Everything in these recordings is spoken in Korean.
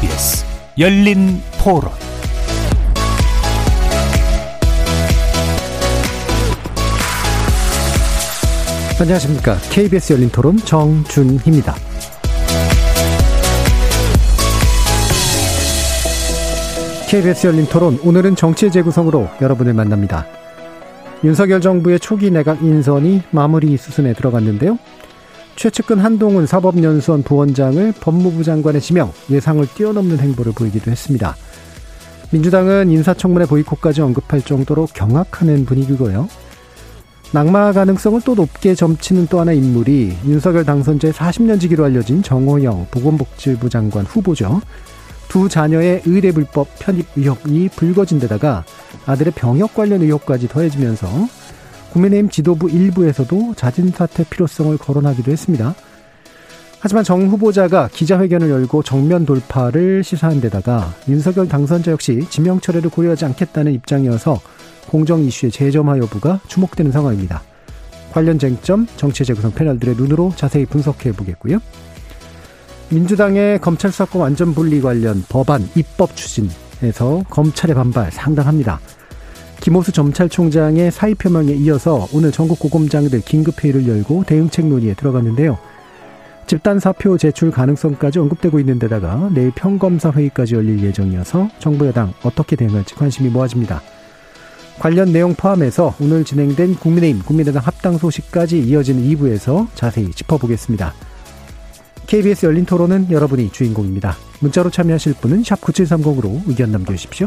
KBS 열린 토론 안녕하십니까. KBS 열린 토론 정준희입니다. KBS 열린 토론 오늘은 정치의 재구성으로 여러분을 만납니다. 윤석열 정부의 초기 내각 인선이 마무리 수순에 들어갔는데요. 최측근 한동훈 사법연수원 부원장을 법무부 장관에 지명, 예상을 뛰어넘는 행보를 보이기도 했습니다. 민주당은 인사청문회 보이콧까지 언급할 정도로 경악하는 분위기고요. 낙마 가능성을 또 높게 점치는 또 하나 인물이 윤석열 당선제 40년 지기로 알려진 정호영 보건복지부 장관 후보죠. 두 자녀의 의례 불법 편입 의혹이 불거진 데다가 아들의 병역 관련 의혹까지 더해지면서 국민의힘 지도부 일부에서도 자진 사퇴 필요성을 거론하기도 했습니다. 하지만 정 후보자가 기자회견을 열고 정면 돌파를 시사한 데다가 윤석열 당선자 역시 지명 철회를 고려하지 않겠다는 입장이어서 공정 이슈의 재점화 여부가 주목되는 상황입니다. 관련 쟁점 정치 재구성 패널들의 눈으로 자세히 분석해 보겠고요. 민주당의 검찰 수사권 완전 분리 관련 법안 입법 추진에서 검찰의 반발 상당합니다. 김호수 검찰총장의 사의 표명에 이어서 오늘 전국 고검장들 긴급회의를 열고 대응책 논의에 들어갔는데요. 집단 사표 제출 가능성까지 언급되고 있는 데다가 내일 평검사 회의까지 열릴 예정이어서 정부 여당 어떻게 대응할지 관심이 모아집니다. 관련 내용 포함해서 오늘 진행된 국민의힘 국민의당 합당 소식까지 이어지는 2부에서 자세히 짚어보겠습니다. KBS 열린 토론은 여러분이 주인공입니다. 문자로 참여하실 분은 9730으로 의견 남겨주십시오.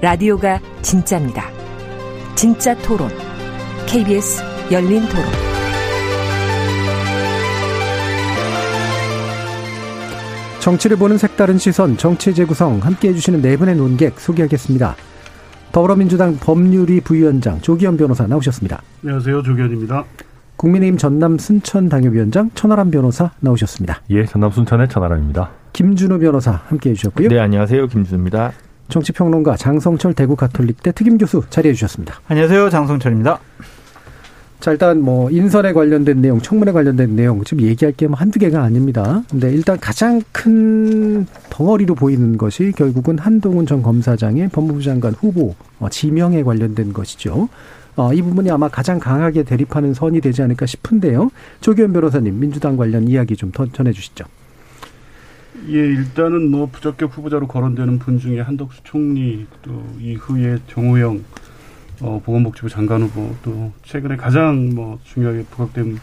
라디오가 진짜입니다. 진짜 토론, KBS 열린 토론. 정치를 보는 색다른 시선, 정치 재구성 함께 해주시는 네 분의 논객 소개하겠습니다. 더불어민주당 법률위 부위원장 조기현 변호사 나오셨습니다. 안녕하세요. 조기현입니다. 국민의힘 전남 순천 당협위원장 천하람 변호사 나오셨습니다. 예, 전남 순천의 천하람입니다. 김준우 변호사 함께 해주셨고요. 네, 안녕하세요. 김준우입니다. 정치평론가 장성철 대구 가톨릭대 특임 교수 자리해 주셨습니다. 안녕하세요. 장성철입니다. 자, 일단 뭐 인선에 관련된 내용, 청문회 관련된 내용 지금 얘기할 게 뭐 한두 개가 아닙니다. 근데 일단 가장 큰 덩어리로 보이는 것이 결국은 한동훈 전 검사장의 법무부 장관 후보 어, 지명에 관련된 것이죠. 어, 이 부분이 아마 가장 강하게 대립하는 선이 되지 않을까 싶은데요. 조기현 변호사님, 민주당 관련 이야기 좀 더 전해 주시죠. 예, 일단은 뭐 부적격 후보자로 거론되는 분 중에 한덕수 총리 또 이후에 정호영 어, 보건복지부 장관 후보 또 최근에 가장 뭐 중요하게 부각된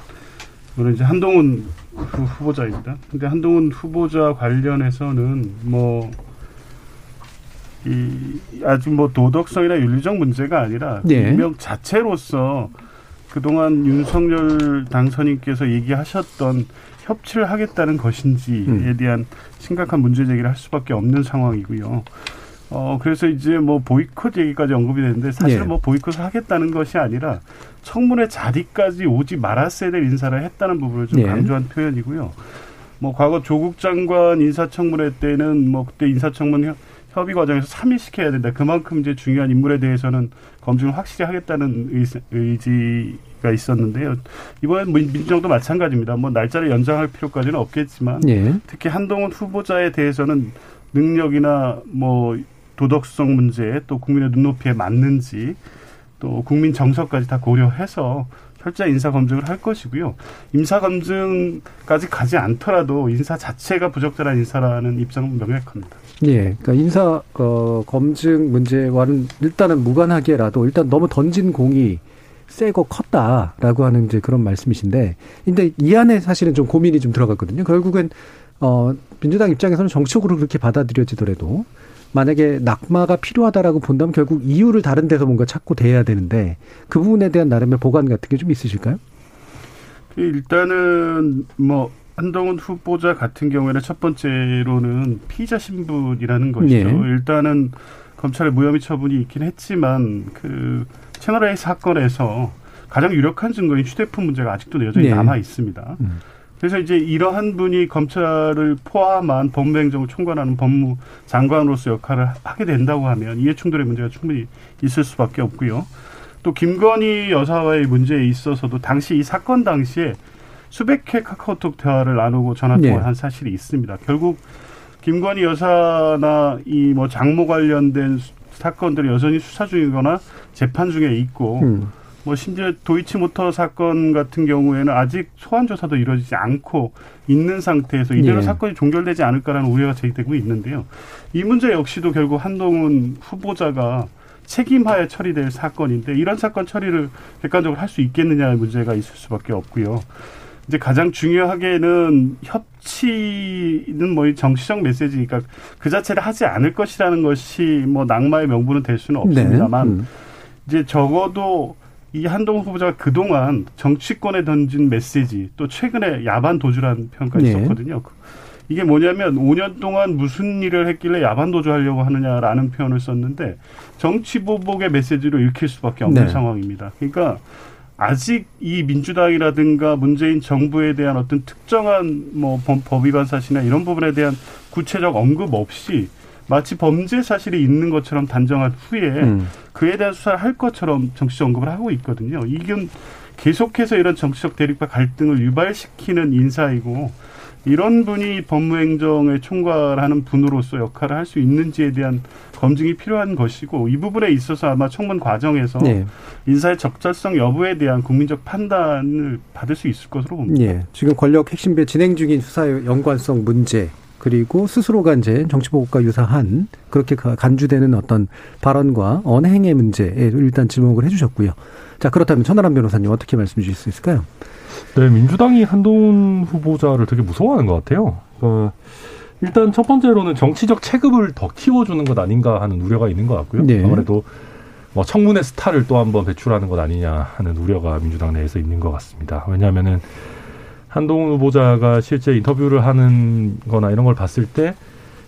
분은 이제 한동훈 후보자입니다. 근데 한동훈 후보자 관련해서는 뭐, 이, 아직 뭐 도덕성이나 윤리적 문제가 아니라 네. 임명 자체로서 그동안 윤석열 당선인께서 얘기하셨던 협치를 하겠다는 것인지에 음. 대한 심각한 문제 제기를 할 수밖에 없는 상황이고요. 어, 그래서 이제 뭐 보이콧 얘기까지 언급이 됐는데 사실은 네. 뭐 보이콧을 하겠다는 것이 아니라 청문회 자리까지 오지 말았어야 될 인사를 했다는 부분을 좀 네. 강조한 표현이고요. 뭐 과거 조국 장관 인사청문회 때는 뭐 그때 인사청문 협- 협의 과정에서 3위 시켜야 된다. 그만큼 이제 중요한 인물에 대해서는 검증을 확실히 하겠다는 의지, 의지가 있었는데요. 이번엔 민- 민주당도 마찬가지입니다. 뭐 날짜를 연장할 필요까지는 없겠지만 예. 특히 한동훈 후보자에 대해서는 능력이나 뭐 도덕성 문제 또 국민의 눈높이에 맞는지 또 국민 정서까지 다 고려해서 철저히 인사 검증을 할 것이고요. 인사 검증까지 가지 않더라도 인사 자체가 부적절한 인사라는 입장은 명확합니다. 예. 그러니까 인사 어, 검증 문제와는 일단은 무관하게라도 일단 너무 던진 공이 세고 컸다라고 하는 이제 그런 말씀이신데, 근데 이 안에 사실은 좀 고민이 좀 들어갔거든요. 결국엔 어 민주당 입장에서는 정치적으로 그렇게 받아들여지더라도 만약에 낙마가 필요하다라고 본다면 결국 이유를 다른 데서 뭔가 찾고 돼야 되는데 그 부분에 대한 나름의 보관 같은 게 좀 있으실까요? 일단은 뭐 한동훈 후보자 같은 경우에는 첫 번째로는 피의자 신분이라는 것이죠. 예. 일단은 검찰의 무혐의 처분이 있긴 했지만 그 채널 A 사건에서 가장 유력한 증거인 휴대폰 문제가 아직도 여전히 예. 남아 있습니다. 음. 그래서 이제 이러한 분이 검찰을 포함한 법무행정을 총괄하는 법무 장관으로서 역할을 하게 된다고 하면 이해충돌의 문제가 충분히 있을 수밖에 없고요. 또 김건희 여사와의 문제에 있어서도 당시 이 사건 당시에 수백 회 카카오톡 대화를 나누고 전화 통화를 네. 한 사실이 있습니다. 결국 김건희 여사나 이 뭐 장모 관련된 수- 사건들이 여전히 수사 중이거나 재판 중에 있고 음. 뭐 심지어 도이치모터 사건 같은 경우에는 아직 소환 조사도 이루어지지 않고 있는 상태에서 이대로 예. 사건이 종결되지 않을까라는 우려가 제기되고 있는데요. 이 문제 역시도 결국 한동훈 후보자가 책임하에 처리될 사건인데 이런 사건 처리를 객관적으로 할 수 있겠느냐의 문제가 있을 수밖에 없고요. 이제 가장 중요하게는 협치는 뭐이 정치적 메시지니까 그 자체를 하지 않을 것이라는 것이 뭐 낙마의 명분은 될 수는 없습니다만 음. 이제 적어도 이 한동훈 후보자가 그동안 정치권에 던진 메시지 또 최근에 야반 도주라는 평가가 예. 있었거든요. 그- 이게 뭐냐면 5년 동안 무슨 일을 했길래 야반 도주하려고 하느냐라는 표현을 썼는데 정치 보복의 메시지로 읽힐 수밖에 없는 네. 상황입니다. 그러니까 아직 이 민주당이라든가 문재인 정부에 대한 어떤 특정한 뭐 법- 법위반 사실이나 이런 부분에 대한 구체적 언급 없이 마치 범죄 사실이 있는 것처럼 단정한 후에 음. 그에 대한 수사를 할 것처럼 정치적 언급을 하고 있거든요. 이건 계속해서 이런 정치적 대립과 갈등을 유발시키는 인사이고 이런 분이 법무행정의 총괄하는 분으로서 역할을 할 수 있는지에 대한 검증이 필요한 것이고 이 부분에 있어서 아마 청문 과정에서 예. 인사의 적절성 여부에 대한 국민적 판단을 받을 수 있을 것으로 봅니다. 예. 지금 권력 핵심배 진행 중인 수사의 연관성 문제 그리고 스스로가 이제 정치보복과 유사한 그렇게 가- 간주되는 어떤 발언과 언행의 문제에 일단 지목을 해주셨고요. 자 그렇다면 천하람 변호사님 어떻게 말씀 주실 수 있을까요? 네, 민주당이 한동훈 후보자를 되게 무서워하는 것 같아요. 어, 일단 첫 번째로는 정치적 체급을 더 키워주는 것 아닌가 하는 우려가 있는 것 같고요. 네. 아무래도 뭐 청문회 스타를 또 한 번 배출하는 것 아니냐 하는 우려가 민주당 내에서 있는 것 같습니다. 왜냐하면은 한동훈 후보자가 실제 인터뷰를 하는 거나 이런 걸 봤을 때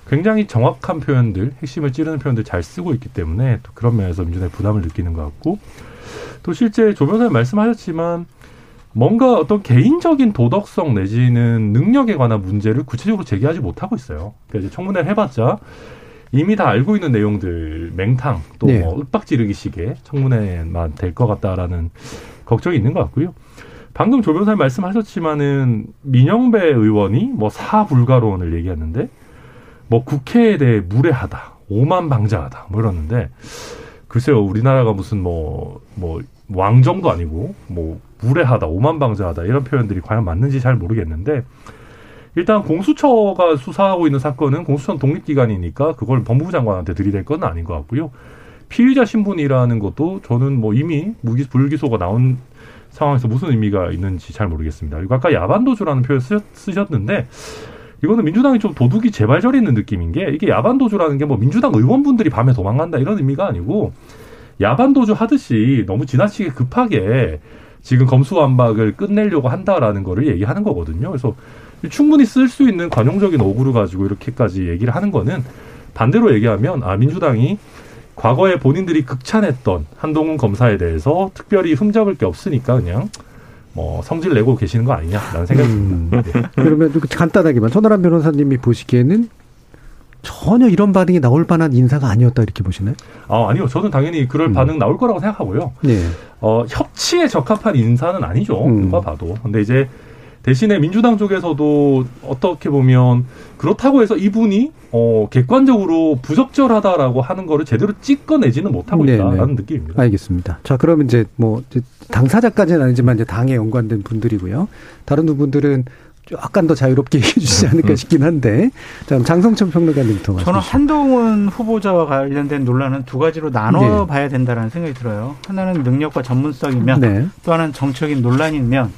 굉장히 정확한 표현들, 핵심을 찌르는 표현들 잘 쓰고 있기 때문에 또 그런 면에서 민주당이 부담을 느끼는 것 같고 또 실제 조 변호사님 말씀하셨지만 뭔가 어떤 개인적인 도덕성 내지는 능력에 관한 문제를 구체적으로 제기하지 못하고 있어요. 그러니까 이제 청문회를 해봤자 이미 다 알고 있는 내용들 맹탕 또 네. 뭐 윽박 지르기 식의 청문회만 될 것 같다라는 걱정이 있는 것 같고요. 방금 조 변호사님 말씀하셨지만은 민영배 의원이 뭐 사불가론을 얘기했는데 뭐 국회에 대해 무례하다, 오만방자하다 뭐 이러는데 글쎄요 우리나라가 무슨 뭐뭐 왕정도 아니고 뭐 무례하다, 오만방자하다 이런 표현들이 과연 맞는지 잘 모르겠는데 일단 공수처가 수사하고 있는 사건은 공수처는 독립기관이니까 그걸 법무부 장관한테 들이댈 건 아닌 것 같고요. 피의자 신분이라는 것도 저는 뭐 이미 무기 불기소가 나온 상황에서 무슨 의미가 있는지 잘 모르겠습니다. 그리고 아까 야반도주라는 표현 쓰셨, 쓰셨는데 이거는 민주당이 좀 도둑이 재발저리는 느낌인 게 이게 야반도주라는 게 뭐 민주당 의원분들이 밤에 도망간다 이런 의미가 아니고 야반도주 하듯이 너무 지나치게 급하게 지금 검수완박을 끝내려고 한다라는 거를 얘기하는 거거든요. 그래서 충분히 쓸 수 있는 관용적인 어구를 가지고 이렇게까지 얘기를 하는 거는 반대로 얘기하면 아 민주당이 과거에 본인들이 극찬했던 한동훈 검사에 대해서 특별히 흠잡을 게 없으니까 그냥 뭐 성질 내고 계시는 거 아니냐라는 생각이 음. 듭니다. 네. 그러면 그 간단하게만 천하람 변호사님이 보시기에는 전혀 이런 반응이 나올 만한 인사가 아니었다 이렇게 보시나요? 아 아니요, 저는 당연히 그럴 음. 반응 나올 거라고 생각하고요. 네. 어, 협치에 적합한 인사는 아니죠. 음. 누가 봐도. 근데 이제 대신에 민주당 쪽에서도 어떻게 보면 그렇다고 해서 이분이 어, 객관적으로 부적절하다라고 하는 거를 제대로 찍어내지는 못하고 네네. 있다라는 느낌입니다. 알겠습니다. 자, 그러면 이제 뭐 당사자까지는 아니지만 이제 당에 연관된 분들이고요. 다른 두 분들은 약간 더 자유롭게 얘기해 주시지 않을까 싶긴 한데. 자, 장성천 평론가님부터 저는 말씀해 주시죠. 한동훈 후보자와 관련된 논란은 두 가지로 나눠 네. 봐야 된다는 생각이 들어요. 하나는 능력과 전문성이면 네. 또 하나는 정치적인 논란이면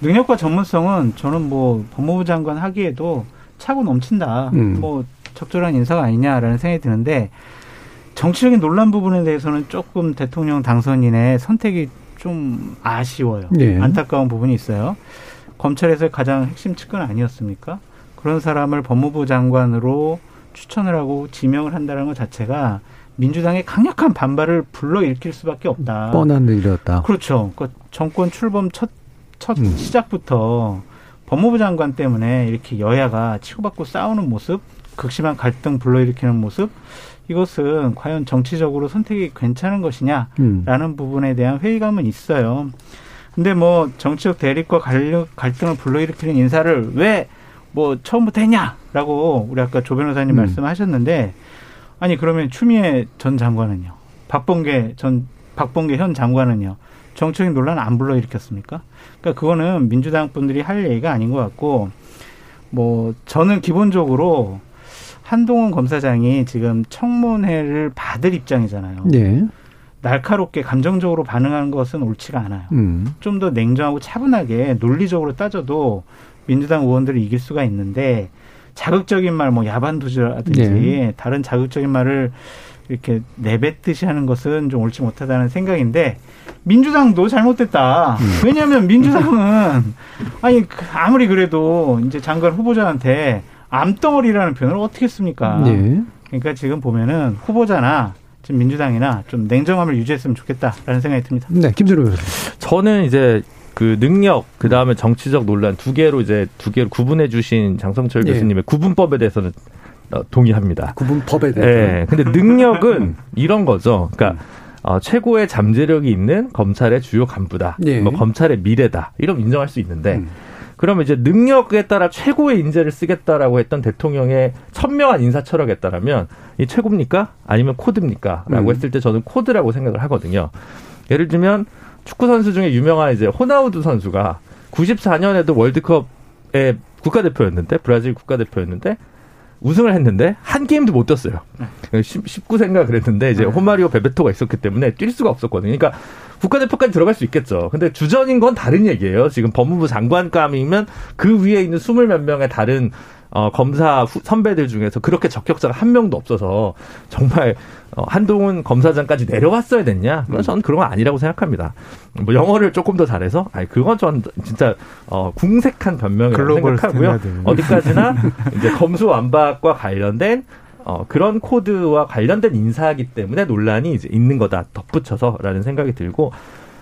능력과 전문성은 저는 뭐 법무부 장관 하기에도 차고 넘친다. 음. 뭐 적절한 인사가 아니냐라는 생각이 드는데 정치적인 논란 부분에 대해서는 조금 대통령 당선인의 선택이 좀 아쉬워요. 네. 안타까운 부분이 있어요. 검찰에서 가장 핵심 측근 아니었습니까? 그런 사람을 법무부 장관으로 추천을 하고 지명을 한다는 것 자체가 민주당의 강력한 반발을 불러일으킬 수밖에 없다. 뻔한 일이었다. 그렇죠. 그 정권 출범 첫, 첫 음. 시작부터 법무부 장관 때문에 이렇게 여야가 치고받고 싸우는 모습, 극심한 갈등 불러일으키는 모습, 이것은 과연 정치적으로 선택이 괜찮은 것이냐라는 음. 부분에 대한 회의감은 있어요. 근데 뭐 정치적 대립과 갈등을 불러일으키는 인사를 왜 뭐 처음부터 했냐라고 우리 아까 조 변호사님 음. 말씀하셨는데 아니 그러면 추미애 전 장관은요, 박범계 전 박범계 현 장관은요 정치적인 논란 안 불러일으켰습니까? 그러니까 그거는 민주당 분들이 할 얘기가 아닌 것 같고 뭐 저는 기본적으로 한동훈 검사장이 지금 청문회를 받을 입장이잖아요. 예. 날카롭게 감정적으로 반응하는 것은 옳지가 않아요. 음. 좀더 냉정하고 차분하게 논리적으로 따져도 민주당 의원들을 이길 수가 있는데 자극적인 말, 뭐 야반도주라든지 네. 다른 자극적인 말을 이렇게 내뱉듯이 하는 것은 좀 옳지 못하다는 생각인데 민주당도 잘못됐다. 음. 왜냐하면 민주당은 아니 그 아무리 그래도 이제 장관 후보자한테 암덩어리라는 표현을 어떻게 씁니까? 예. 그러니까 지금 보면은 후보자나 지금 민주당이나 좀 냉정함을 유지했으면 좋겠다라는 생각이 듭니다. 네, 김준호 변호사. 저는 이제 그 능력 그 다음에 정치적 논란 두 개로 이제 두 개로 구분해 주신 장성철 예. 교수님의 구분법에 대해서는 어, 동의합니다. 구분 법에 대해서. 예. 근데 능력은 이런 거죠. 그러니까 어, 최고의 잠재력이 있는 검찰의 주요 간부다. 예. 뭐 검찰의 미래다. 이런 이정할 수 있는데 음. 그러면 이제 능력에 따라 최고의 인재를 쓰겠다라고 했던 대통령의 천명한 인사 철학에 따르면 이 최고입니까? 아니면 코드입니까? 라고 음. 했을 때 저는 코드라고 생각을 하거든요. 예를 들면 축구 선수 중에 유명한 이제 호나우두 선수가 94년에도 월드컵의 국가대표였는데 브라질 국가대표였는데 우승을 했는데 한 게임도 못 뛰었어요. 19세인가 그랬는데 이제 호마리오 베베토가 있었기 때문에 뛸 수가 없었거든요. 그러니까 국가대표까지 들어갈 수 있겠죠. 근데 주전인 건 다른 얘기예요. 지금 법무부 장관감이면 그 위에 있는 스물 몇 명의 다른 어, 검사 후- 선배들 중에서 그렇게 적격자가 한 명도 없어서 정말 어, 한동훈 검사장까지 내려왔어야 됐냐? 그건 저는 그런 건 아니라고 생각합니다. 뭐 영어를 조금 더 잘해서, 아니 그건 전 진짜 어, 궁색한 변명이라고 생각하고요. 어디까지나 이제 검수완박과 관련된 어, 그런 코드와 관련된 인사이기 때문에 논란이 이제 있는 거다 덧붙여서라는 생각이 들고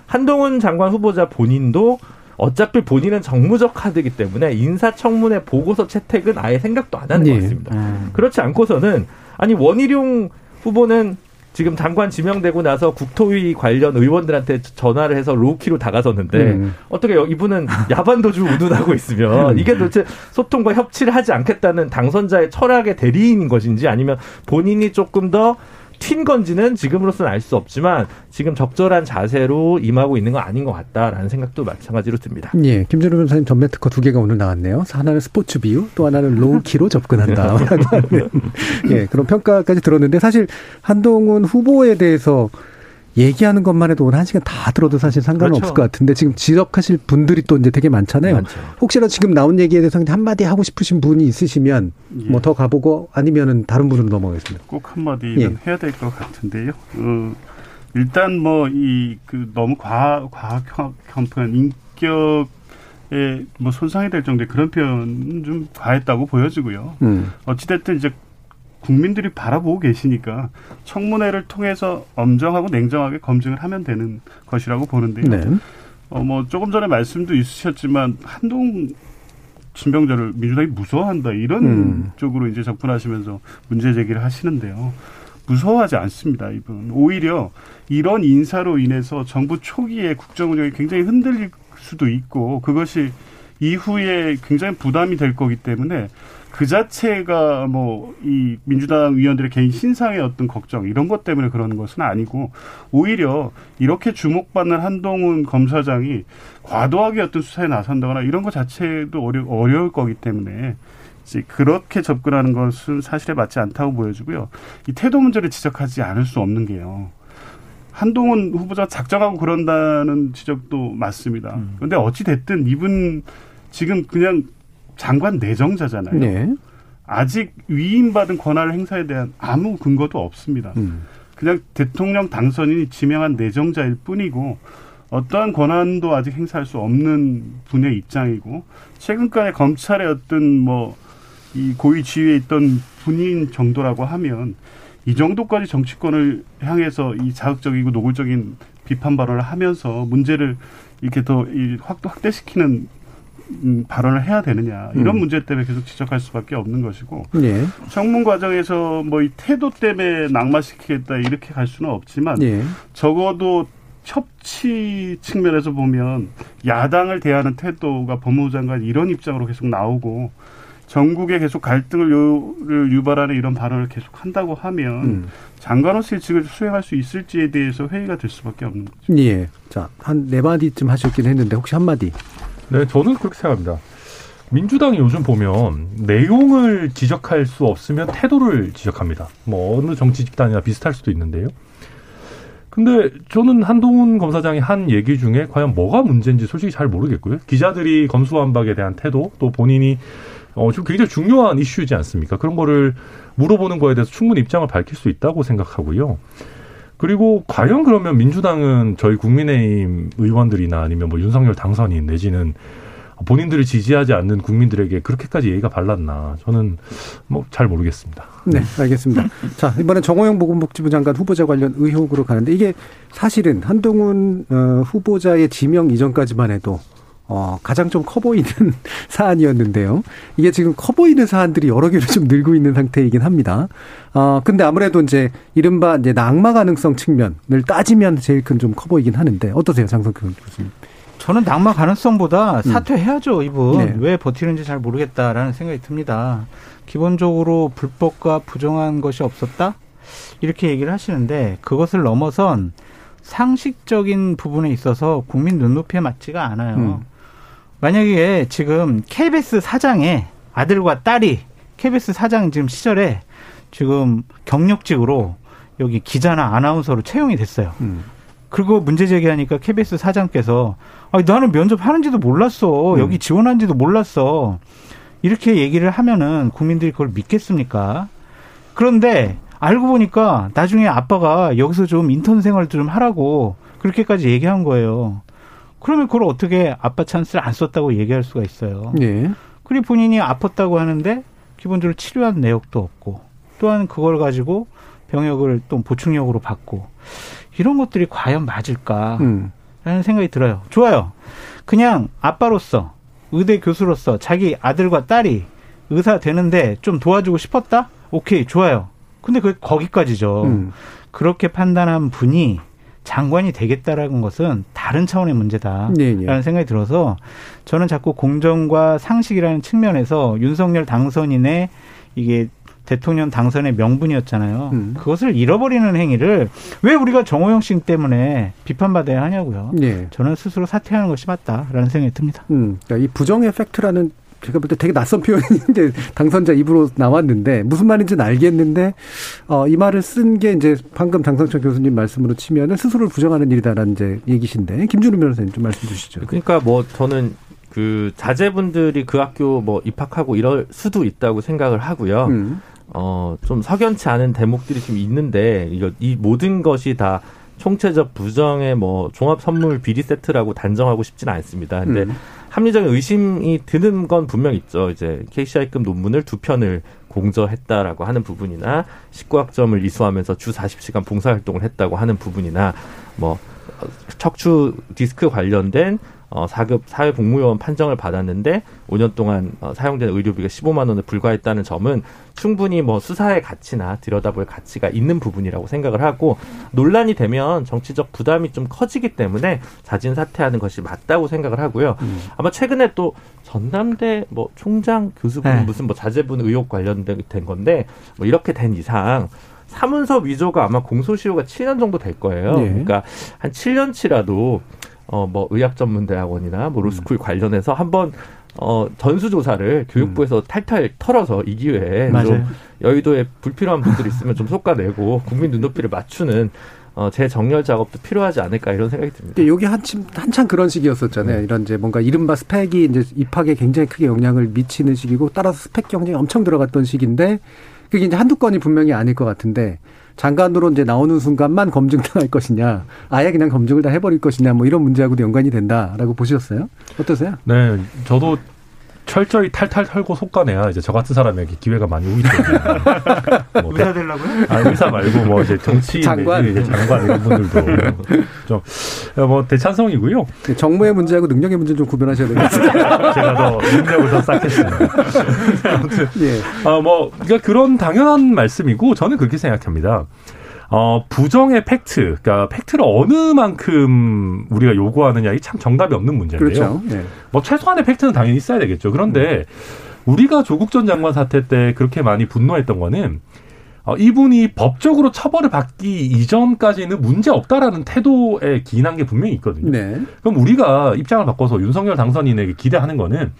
한동훈 장관 후보자 본인도 어차피 본인은 정무적 카드이기 때문에 인사청문회 보고서 채택은 아예 생각도 안 하는 예. 것 같습니다. 음. 그렇지 않고서는 아니 원희룡 후보는 지금 장관 지명되고 나서 국토위 관련 의원들한테 전화를 해서 로키로 다가섰는데 음. 어떻게 이분은 야반도주 운운하고 있으면 이게 도대체 소통과 협치를 하지 않겠다는 당선자의 철학의 대리인인 것인지 아니면 본인이 조금 더 튄 건지는 지금으로서는 알 수 없지만 지금 적절한 자세로 임하고 있는 건 아닌 것 같다라는 생각도 마찬가지로 듭니다. 예, 김준호 변호사님 전매 특허 두 개가 오늘 나왔네요. 하나는 스포츠 비유, 또 하나는 로우키로 접근한다. 예, 그런 평가까지 들었는데 사실 한동훈 후보에 대해서 얘기하는 것만 해도 오늘 한 시간 다 들어도 사실 상관은 그렇죠. 없을 것 같은데 지금 지적하실 분들이 또 이제 되게 많잖아요. 많죠. 혹시나 지금 나온 얘기에 대해서 한마디 하고 싶으신 분이 있으시면 예. 뭐더 가보고 아니면은 다른 분으로 넘어가겠습니다. 꼭 한마디는 예. 해야 될 것 같은데요. 어, 일단 뭐 이 그 너무 과학 과학 형편 인격에 뭐 손상이 될 정도의 그런 표현은 좀 과했다고 보여지고요. 음. 어찌됐든 이제 국민들이 바라보고 계시니까 청문회를 통해서 엄정하고 냉정하게 검증을 하면 되는 것이라고 보는데요. 네. 어, 뭐, 조금 전에 말씀도 있으셨지만, 한동 진병자를 민주당이 무서워한다. 이런 음. 쪽으로 이제 접근하시면서 문제 제기를 하시는데요. 무서워하지 않습니다, 이분. 오히려 이런 인사로 인해서 정부 초기에 국정 운영이 굉장히 흔들릴 수도 있고, 그것이 이후에 굉장히 부담이 될 거기 때문에 그 자체가 뭐 이 민주당 위원들의 개인 신상의 어떤 걱정 이런 것 때문에 그러는 것은 아니고 오히려 이렇게 주목받는 한동훈 검사장이 과도하게 어떤 수사에 나선다거나 이런 것 자체도 어려, 어려울 거기 때문에 이제 그렇게 접근하는 것은 사실에 맞지 않다고 보여지고요. 이 태도 문제를 지적하지 않을 수 없는 게요. 한동훈 후보자 작정하고 그런다는 지적도 맞습니다. 그런데 어찌 됐든 이분 지금 그냥 장관 내정자잖아요. 네. 아직 위임받은 권한을 행사에 대한 아무 근거도 없습니다. 음. 그냥 대통령 당선인이 지명한 내정자일 뿐이고 어떠한 권한도 아직 행사할 수 없는 분의 입장이고 최근까지 검찰의 어떤 뭐 이 고위 지위에 있던 분인 정도라고 하면 이 정도까지 정치권을 향해서 이 자극적이고 노골적인 비판 발언을 하면서 문제를 이렇게 더 확대시키는 음, 발언을 해야 되느냐 이런 음. 문제 때문에 계속 지적할 수밖에 없는 것이고 예. 청문 과정에서 뭐 이 태도 때문에 낙마시키겠다 이렇게 갈 수는 없지만 예. 적어도 협치 측면에서 보면 야당을 대하는 태도가 법무부 장관 이런 입장으로 계속 나오고 전국에 계속 갈등을 유발하는 이런 발언을 계속 한다고 하면 음. 장관으로서의 직을 수행할 수 있을지에 대해서 회의가 될 수밖에 없는 거죠. 예. 자, 한 네 마디쯤 하셨긴 했는데 혹시 한 마디? 네, 저는 그렇게 생각합니다. 민주당이 요즘 보면 내용을 지적할 수 없으면 태도를 지적합니다. 뭐 어느 정치 집단이나 비슷할 수도 있는데요. 근데 저는 한동훈 검사장이 한 얘기 중에 과연 뭐가 문제인지 솔직히 잘 모르겠고요. 기자들이 검수완박에 대한 태도 또 본인이 어, 좀 굉장히 중요한 이슈지 않습니까? 그런 거를 물어보는 거에 대해서 충분히 입장을 밝힐 수 있다고 생각하고요. 그리고 과연 그러면 민주당은 저희 국민의힘 의원들이나 아니면 뭐 윤석열 당선인 내지는 본인들을 지지하지 않는 국민들에게 그렇게까지 예의가 발랐나 저는 뭐 잘 모르겠습니다. 네, 알겠습니다. 자 이번엔 정호영 보건복지부 장관 후보자 관련 의혹으로 가는데 이게 사실은 한동훈 어, 후보자의 지명 이전까지만 해도 어, 가장 좀 커 보이는 사안이었는데요. 이게 지금 커 보이는 사안들이 여러 개로 좀 늘고 있는 상태이긴 합니다. 어, 근데 아무래도 이제 이른바 이제 낙마 가능성 측면을 따지면 제일 큰 좀 커 보이긴 하는데 어떠세요, 장성규 교수님? 저는 낙마 가능성보다 음. 사퇴해야죠, 이분. 네. 왜 버티는지 잘 모르겠다라는 생각이 듭니다. 기본적으로 불법과 부정한 것이 없었다? 이렇게 얘기를 하시는데 그것을 넘어선 상식적인 부분에 있어서 국민 눈높이에 맞지가 않아요. 음. 만약에 지금 KBS 사장의 아들과 딸이 KBS 사장 지금 시절에 지금 경력직으로 여기 기자나 아나운서로 채용이 됐어요. 음. 그리고 문제 제기하니까 KBS 사장께서 아니, 나는 면접하는지도 몰랐어. 음. 여기 지원한지도 몰랐어. 이렇게 얘기를 하면은 국민들이 그걸 믿겠습니까? 그런데 알고 보니까 나중에 아빠가 여기서 좀 인턴 생활도 좀 하라고 그렇게까지 얘기한 거예요. 그러면 그걸 어떻게 아빠 찬스를 안 썼다고 얘기할 수가 있어요. 네. 그리고 본인이 아팠다고 하는데 기본적으로 치료한 내역도 없고 또한 그걸 가지고 병역을 또 보충력으로 받고 이런 것들이 과연 맞을까? 음. 라는 생각이 들어요. 좋아요. 그냥 아빠로서, 의대 교수로서 자기 아들과 딸이 의사 되는데 좀 도와주고 싶었다? 오케이, 좋아요. 근데 그 거기까지죠. 음. 그렇게 판단한 분이 장관이 되겠다라는 것은 다른 차원의 문제다라는 네, 네. 생각이 들어서 저는 자꾸 공정과 상식이라는 측면에서 윤석열 당선인의 이게 대통령 당선의 명분이었잖아요. 음. 그것을 잃어버리는 행위를 왜 우리가 정호영 씨 때문에 비판받아야 하냐고요. 네. 저는 스스로 사퇴하는 것이 맞다라는 생각이 듭니다. 음, 그러니까 이 부정 의 팩트라는 제가 볼 때 되게 낯선 표현인데 당선자 입으로 나왔는데 무슨 말인지는 알겠는데 어, 이 말을 쓴 게 이제 방금 장성철 교수님 말씀으로 치면은 스스로를 부정하는 일이다라는 이제 얘기신데 김준우 변호사님 좀 말씀 주시죠. 그러니까 뭐 저는 그 자제분들이 그 학교 뭐 입학하고 이럴 수도 있다고 생각을 하고요. 음. 어, 좀 석연치 않은 대목들이 좀 있는데, 이거, 이 모든 것이 다 총체적 부정의 뭐 종합 선물 비리 세트라고 단정하고 싶지는 않습니다. 근데 음. 합리적인 의심이 드는 건 분명 있죠. 이제 KCI급 논문을 두 편을 공저했다라고 하는 부분이나 19학점을 이수하면서 주 40시간 봉사활동을 했다고 하는 부분이나 뭐 척추 디스크 관련된 어, 4급 사회복무요원 판정을 받았는데 5년 동안 어, 사용된 의료비가 15만 원에 불과했다는 점은 충분히 뭐 수사의 가치나 들여다볼 가치가 있는 부분이라고 생각을 하고 논란이 되면 정치적 부담이 좀 커지기 때문에 자진 사퇴하는 것이 맞다고 생각을 하고요. 음. 아마 최근에 또 전남대 뭐 총장 교수분 네. 무슨 뭐 자제분 의혹 관련된 건데 뭐 이렇게 된 이상 사문서 위조가 아마 공소시효가 7년 정도 될 거예요. 네. 그러니까 한 7년치라도 어, 뭐 의학 전문 대학원이나 뭐 로스쿨 음. 관련해서 한번 어, 전수조사를 교육부에서 음. 탈탈 털어서 이 기회에 맞아요. 좀 여의도에 불필요한 분들 있으면 좀 솎아내고 국민 눈높이를 맞추는 어, 재정렬 작업도 필요하지 않을까 이런 생각이 듭니다. 여기 한참, 한참 그런 시기였었잖아요. 네. 이런 이제 뭔가 이른바 스펙이 이제 입학에 굉장히 크게 영향을 미치는 시기고 따라서 스펙 경쟁이 엄청 들어갔던 시기인데 그게 이제 한두 건이 분명히 아닐 것 같은데 장관으로 이제 나오는 순간만 검증당할 것이냐, 아예 그냥 검증을 다 해버릴 것이냐, 뭐 이런 문제하고도 연관이 된다라고 보셨어요? 어떠세요? 네, 저도 철저히 탈탈 털고 속가내야 이제 저 같은 사람에게 기회가 많이 오기 때문에. 뭐 의사 되려고요? 아, 의사 말고 뭐 이제 정치인, 장관. 이제 장관 이런 분들도 좀뭐 대찬성이고요. 정무의 문제하고 능력의 문제는 좀 구별하셔야 되겠어요. 제가 더 능력을 더 쌓겠습니다. 예. 아, 뭐, 그러니까 그런 당연한 말씀이고 저는 그렇게 생각합니다. 어, 부정의 팩트, 그러니까 팩트를 어느 만큼 우리가 요구하느냐, 이게 참 정답이 없는 문제인데요. 그렇죠. 예. 뭐 최소한의 팩트는 당연히 있어야 되겠죠. 그런데 우리가 조국 전 장관 사태 때 그렇게 많이 분노했던 거는 어, 이분이 법적으로 처벌을 받기 이전까지는 문제 없다라는 태도에 기인한 게 분명히 있거든요. 네. 그럼 우리가 입장을 바꿔서 윤석열 당선인에게 기대하는 거는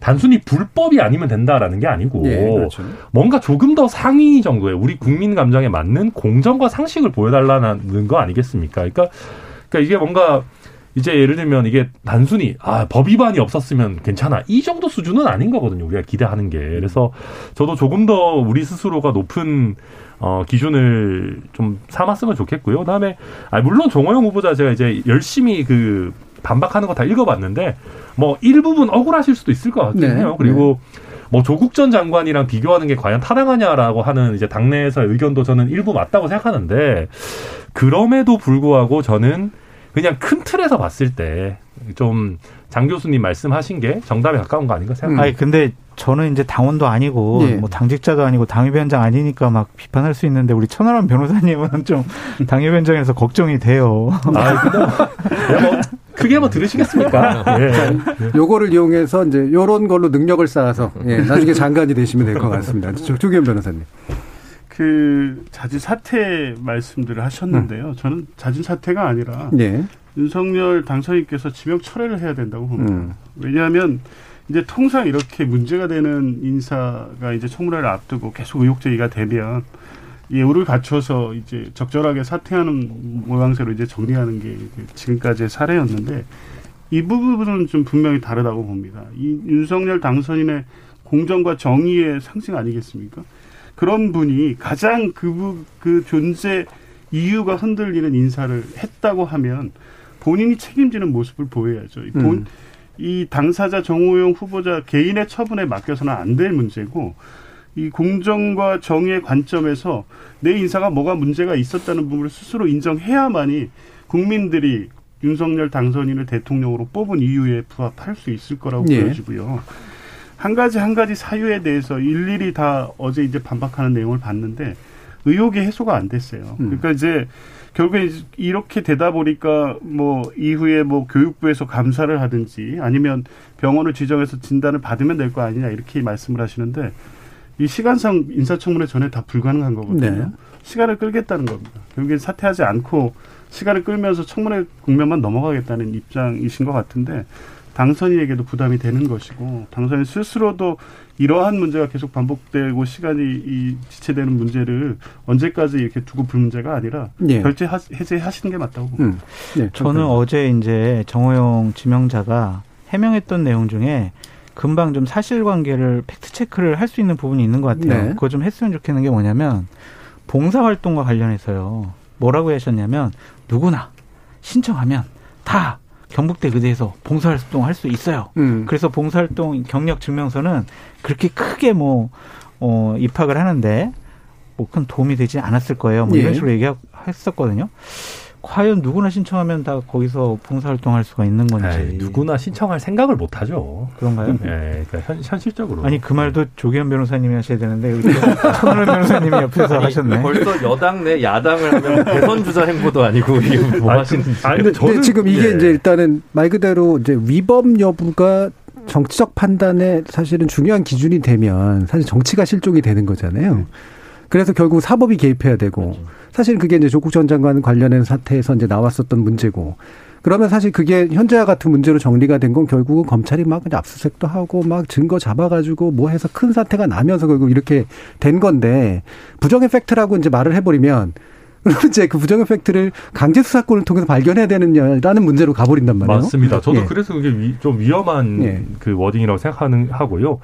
단순히 불법이 아니면 된다라는 게 아니고 예, 그렇죠. 뭔가 조금 더 상위 정도의 우리 국민 감정에 맞는 공정과 상식을 보여달라는 거 아니겠습니까? 그러니까, 그러니까 이게 뭔가 이제 예를 들면 이게 단순히 아 법 위반이 없었으면 괜찮아 이 정도 수준은 아닌 거거든요 우리가 기대하는 게 그래서 저도 조금 더 우리 스스로가 높은 어 기준을 좀 삼았으면 좋겠고요 그다음에 아 물론 정호영 후보자 제가 이제 열심히 그 반박하는 거 다 읽어봤는데 뭐 일부분 억울하실 수도 있을 것 같긴 네, 해요 그리고 뭐 조국 전 장관이랑 비교하는 게 과연 타당하냐라고 하는 이제 당내에서 의견도 저는 일부 맞다고 생각하는데 그럼에도 불구하고 저는 그냥 큰 틀에서 봤을 때 좀 장 교수님 말씀하신 게 정답에 가까운 거 아닌가 생각합니다. 아니 근데 저는 이제 당원도 아니고 예. 뭐 당직자도 아니고 당협위원장 아니니까 막 비판할 수 있는데 우리 천하람 변호사님은 좀 당협위원장에서 걱정이 돼요. 아, 근데 뭐 크게 뭐 들으시겠습니까? 예. 요거를 이용해서 이제 요런 걸로 능력을 쌓아서 예, 나중에 장관이 되시면 될 것 같습니다. 조- 조기현 변호사님. 그 자진 사퇴 말씀들을 하셨는데요. 저는 자진 사퇴가 아니라 예. 윤석열 당선인께서 지명 철회를 해야 된다고 봅니다. 음. 왜냐하면 이제 통상 이렇게 문제가 되는 인사가 이제 청문회를 앞두고 계속 의혹 제기가 되면 예우를 갖춰서 이제 적절하게 사퇴하는 모양새로 이제 정리하는 게 지금까지의 사례였는데 이 부분은 좀 분명히 다르다고 봅니다. 이 윤석열 당선인의 공정과 정의의 상징 아니겠습니까? 그런 분이 가장 그, 부- 그 존재 이유가 흔들리는 인사를 했다고 하면 본인이 책임지는 모습을 보여야죠. 이 본, 음. 이 당사자 정호영 후보자 개인의 처분에 맡겨서는 안 될 문제고 이 공정과 정의의 관점에서 내 인사가 뭐가 문제가 있었다는 부분을 스스로 인정해야만이 국민들이 윤석열 당선인을 대통령으로 뽑은 이유에 부합할 수 있을 거라고 예. 보여지고요. 한 가지 한 가지 사유에 대해서 일일이 다 어제 이제 반박하는 내용을 봤는데 의혹이 해소가 안 됐어요. 음. 그러니까 이제 결국에 이렇게 되다 보니까 뭐 이후에 뭐 교육부에서 감사를 하든지 아니면 병원을 지정해서 진단을 받으면 될 거 아니냐 이렇게 말씀을 하시는데 이 시간상 인사청문회 전에 다 불가능한 거거든요. 네. 시간을 끌겠다는 겁니다. 결국엔 사퇴하지 않고 시간을 끌면서 청문회 국면만 넘어가겠다는 입장이신 것 같은데 당선인에게도 부담이 되는 것이고 당선인 스스로도 이러한 문제가 계속 반복되고 시간이 이 지체되는 문제를 언제까지 이렇게 두고 볼 문제가 아니라 예. 결제 해제하시는 게 맞다고 봅니다. 음. 예. 저는 어제 이제 정호영 지명자가 해명했던 내용 중에 금방 좀 사실관계를 팩트 체크를 할 수 있는 부분이 있는 것 같아요. 네. 그거 좀 했으면 좋겠는 게 뭐냐면 봉사 활동과 관련해서요. 뭐라고 하셨냐면 누구나 신청하면 다 경북대 의대에서 봉사활동 할 수 있어요. 음. 그래서 봉사활동 경력 증명서는 그렇게 크게 뭐, 어, 입학을 하는데 뭐 큰 도움이 되지 않았을 거예요. 뭐 이런 예. 식으로 얘기했었거든요. 과연 누구나 신청하면 다 거기서 봉사활동할 수가 있는 건지. 에이, 누구나 신청할 생각을 못 하죠. 그런가요? 예, 그러니까 현, 현실적으로. 아니 그 말도 조기현 변호사님이 하셔야 되는데 여기 천하람 변호사님이 옆에서 하셨네. 벌써 여당 내 야당을 하면 대선 주자 행보도 아니고 이게 뭐 아니, 하시는 아니, 근데 저는 근데 지금 이게 예. 이제 일단은 말 그대로 이제 위법 여부가 정치적 판단에 사실은 중요한 기준이 되면 사실 정치가 실종이 되는 거잖아요. 그래서 결국 사법이 개입해야 되고 사실 그게 이제 조국 전 장관 관련된 사태에서 이제 나왔었던 문제고 그러면 사실 그게 현재와 같은 문제로 정리가 된 건 결국은 검찰이 막 그냥 압수수색도 하고 막 증거 잡아가지고 뭐 해서 큰 사태가 나면서 결국 이렇게 된 건데 부정의 팩트라고 이제 말을 해버리면 이제 그 부정의 팩트를 강제 수사권을 통해서 발견해야 되느냐라는 문제로 가버린단 말이에요. 맞습니다. 저도 예. 그래서 그게 위- 좀 위험한 예. 그 워딩이라고 생각하는 하고요.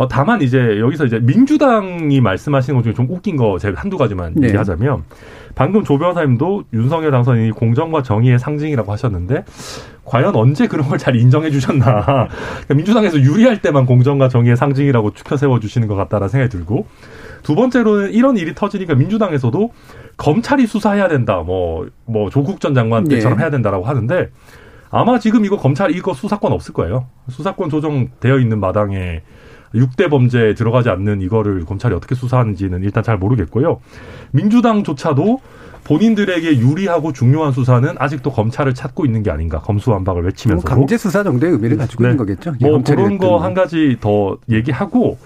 어, 다만 이제 여기서 이제 민주당이 말씀하시는 것 중에 좀 웃긴 거 제가 한두 가지만 네. 얘기하자면 방금 조 변호사님도 윤석열 당선인이 공정과 정의의 상징이라고 하셨는데 과연 언제 그런 걸 잘 인정해 주셨나. 그러니까 민주당에서 유리할 때만 공정과 정의의 상징이라고 추켜 세워 주시는 것 같다라는 생각이 들고 두 번째로는 이런 일이 터지니까 민주당에서도 검찰이 수사해야 된다. 뭐, 뭐 조국 전 장관 때처럼 네. 해야 된다라고 하는데 아마 지금 이거 검찰 이거 수사권 없을 거예요. 수사권 조정되어 있는 마당에 6대 범죄에 들어가지 않는 이거를 검찰이 어떻게 수사하는지는 일단 잘 모르겠고요. 민주당조차도 본인들에게 유리하고 중요한 수사는 아직도 검찰을 찾고 있는 게 아닌가. 검수완박을 뭐 외치면서. 강제 수사 정도의 의미를 가지고 네. 있는 거겠죠. 뭐 그런 거 한 가지 더 얘기하고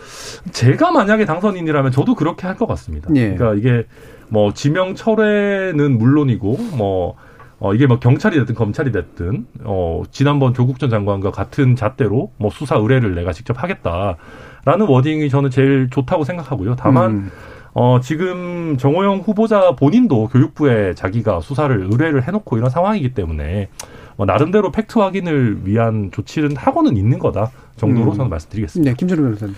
제가 만약에 당선인이라면 저도 그렇게 할 것 같습니다. 예. 그러니까 이게 뭐 지명 철회는 물론이고 뭐 어, 이게 뭐 경찰이 됐든 검찰이 됐든 어, 지난번 조국 전 장관과 같은 잣대로 뭐 수사 의뢰를 내가 직접 하겠다라는 워딩이 저는 제일 좋다고 생각하고요. 다만 음. 어, 지금 정호영 후보자 본인도 교육부에 자기가 수사를 의뢰를 해놓고 이런 상황이기 때문에 뭐 나름대로 팩트 확인을 위한 조치는 하고는 있는 거다 정도로 음. 저는 말씀드리겠습니다. 네, 김준호 변호사님.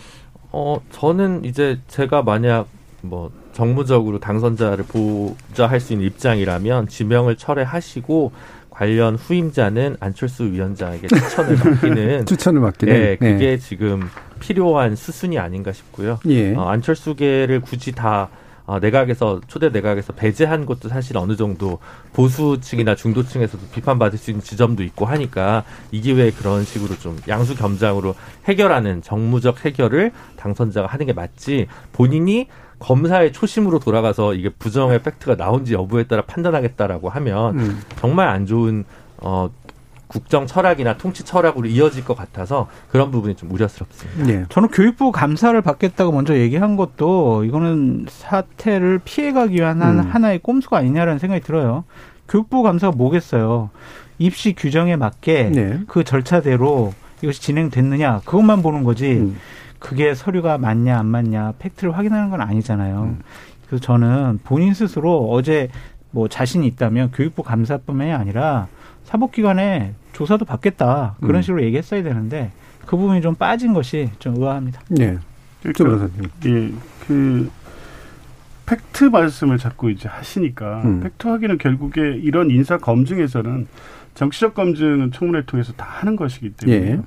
어, 저는 이제 제가 만약 뭐 정무적으로 당선자를 보좌할 수 있는 입장이라면 지명을 철회하시고 관련 후임자는 안철수 위원장에게 추천을 맡기는 추천을 맡기는. 네, 그게 지금 필요한 수순이 아닌가 싶고요. 예. 어, 안철수계를 굳이 다 어, 내각에서 초대 내각에서 배제한 것도 사실 어느 정도 보수층이나 중도층에서도 비판받을 수 있는 지점도 있고 하니까 이 기회에 그런 식으로 좀 양수 겸장으로 해결하는 정무적 해결을 당선자가 하는 게 맞지 본인이 검사의 초심으로 돌아가서 이게 부정의 팩트가 나온지 여부에 따라 판단하겠다라고 하면 음. 정말 안 좋은 어 국정 철학이나 통치 철학으로 이어질 것 같아서 그런 부분이 좀 우려스럽습니다. 예. 저는 교육부 감사를 받겠다고 먼저 얘기한 것도 이거는 사태를 피해가기 위한 한- 음. 하나의 꼼수가 아니냐라는 생각이 들어요. 교육부 감사가 뭐겠어요? 입시 규정에 맞게 네. 그 절차대로 이것이 진행됐느냐 그것만 보는 거지 음. 그게 서류가 맞냐 안 맞냐 팩트를 확인하는 건 아니잖아요. 음. 그래서 저는 본인 스스로 어제 뭐 자신이 있다면 교육부 감사뿐만이 아니라 사법기관에 조사도 받겠다 그런 음. 식으로 얘기했어야 되는데 그 부분이 좀 빠진 것이 좀 의아합니다. 예. 조 그러니까 변호사님. 예, 그 팩트 말씀을 자꾸 이제 하시니까 음. 팩트 확인은 결국에 이런 인사 검증에서는 정치적 검증은 청문회를 통해서 다 하는 것이기 때문에 예.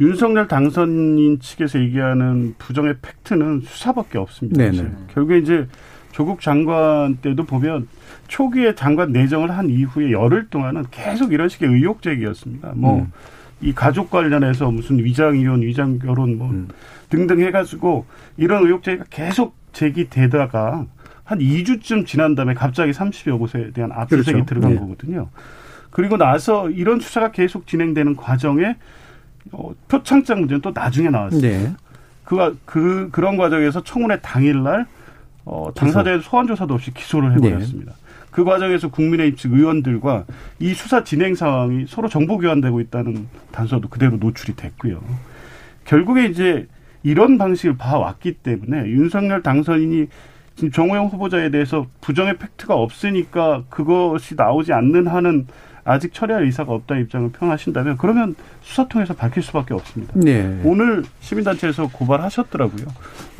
윤석열 당선인 측에서 얘기하는 부정의 팩트는 수사밖에 없습니다. 결국에 이제 조국 장관 때도 보면 초기에 장관 내정을 한 이후에 열흘 동안은 계속 이런 식의 의혹 제기였습니다. 뭐 음. 이 가족 관련해서 무슨 위장 이혼, 위장 결혼 뭐 음. 등등 해가지고 이런 의혹 제기가 계속 제기되다가 한 2주쯤 지난 다음에 갑자기 30여 곳에 대한 압수수색이 그렇죠. 들어간 네. 거거든요. 그리고 나서 이런 수사가 계속 진행되는 과정에 어, 표창장 문제는 또 나중에 나왔어요. 네. 그, 그, 그런 과정에서 청문회 당일날, 어, 당사자의 소환 조사도 없이 기소를 해버렸습니다. 그 과정에서 국민의힘 측 의원들과 이 수사 진행 상황이 서로 정보 교환되고 있다는 단서도 그대로 노출이 됐고요. 결국에 이제 이런 방식을 봐왔기 때문에 윤석열 당선인이 지금 정호영 후보자에 대해서 부정의 팩트가 없으니까 그것이 나오지 않는 한은 아직 처리할 의사가 없다 입장을 표현하신다면 그러면 수사 통해서 밝힐 수밖에 없습니다. 네. 오늘 시민단체에서 고발하셨더라고요.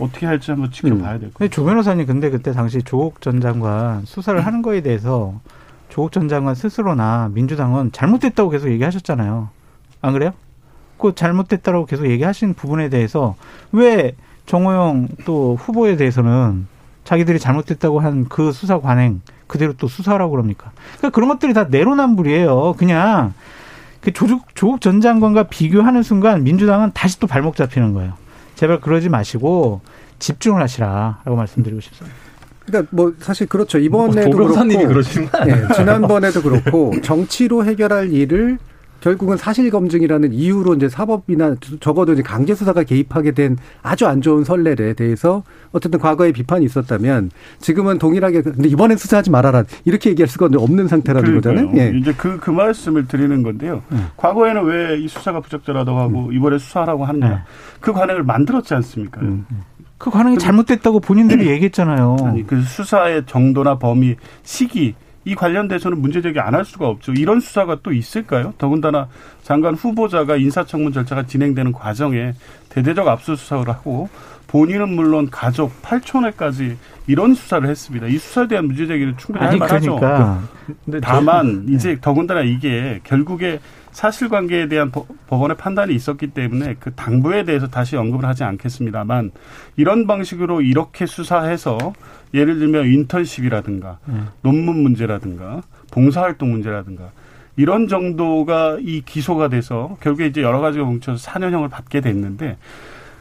어떻게 할지 한번 지켜봐야 될것 근데 조 변호사님 근데 그때 당시 조국 전 장관 수사를 하는 거에 대해서 조국 전 장관 스스로나 민주당은 잘못됐다고 계속 얘기하셨잖아요. 안 그래요? 그 잘못됐다고 계속 얘기하신 부분에 대해서 왜 정호영 또 후보에 대해서는 자기들이 잘못됐다고 한 그 수사 관행 그대로 또 수사하라고 그럽니까? 그러니까 그런 것들이 다 내로남불이에요. 그냥 그 조국, 조국 전 장관과 비교하는 순간 민주당은 다시 또 발목 잡히는 거예요. 제발 그러지 마시고 집중을 하시라라고 말씀드리고 싶습니다. 그러니까 뭐 사실 그렇죠. 뭐 이번에도 조 변호사님이 그렇고 그러시는 거 예, 지난번에도 그렇고 정치로 해결할 일을 결국은 사실 검증이라는 이유로 이제 사법이나 적어도 이제 강제 수사가 개입하게 된 아주 안 좋은 선례에 대해서 어쨌든 과거에 비판이 있었다면 지금은 동일하게 근데 이번엔 수사하지 말아라 이렇게 얘기할 수가 없는 상태라는 거잖아요. 그러니까요. 예. 이제 그, 그 말씀을 드리는 건데요. 과거에는 왜 이 수사가 부적절하다고 하고 이번에 수사하라고 하느냐. 네. 그 관행을 만들었지 않습니까? 음. 그 관행이 잘못됐다고 본인들이 얘기했잖아요. 아니, 그 수사의 정도나 범위, 시기, 이 관련돼서는 문제 제기 안 할 수가 없죠. 이런 수사가 또 있을까요? 더군다나 장관 후보자가 인사청문 절차가 진행되는 과정에 대대적 압수수색을 하고 본인은 물론 가족 8촌에까지 이런 수사를 했습니다. 이 수사에 대한 문제 제기를 충분히 할 만하죠. 그러니까 다만 이제 더군다나 이게 결국에 사실관계에 대한 법- 법원의 판단이 있었기 때문에 그 당부에 대해서 다시 언급을 하지 않겠습니다만 이런 방식으로 이렇게 수사해서 예를 들면 인턴십이라든가 논문 문제라든가 봉사활동 문제라든가 이런 정도가 이 기소가 돼서 결국에 이제 여러 가지가 뭉쳐서 4년형을 받게 됐는데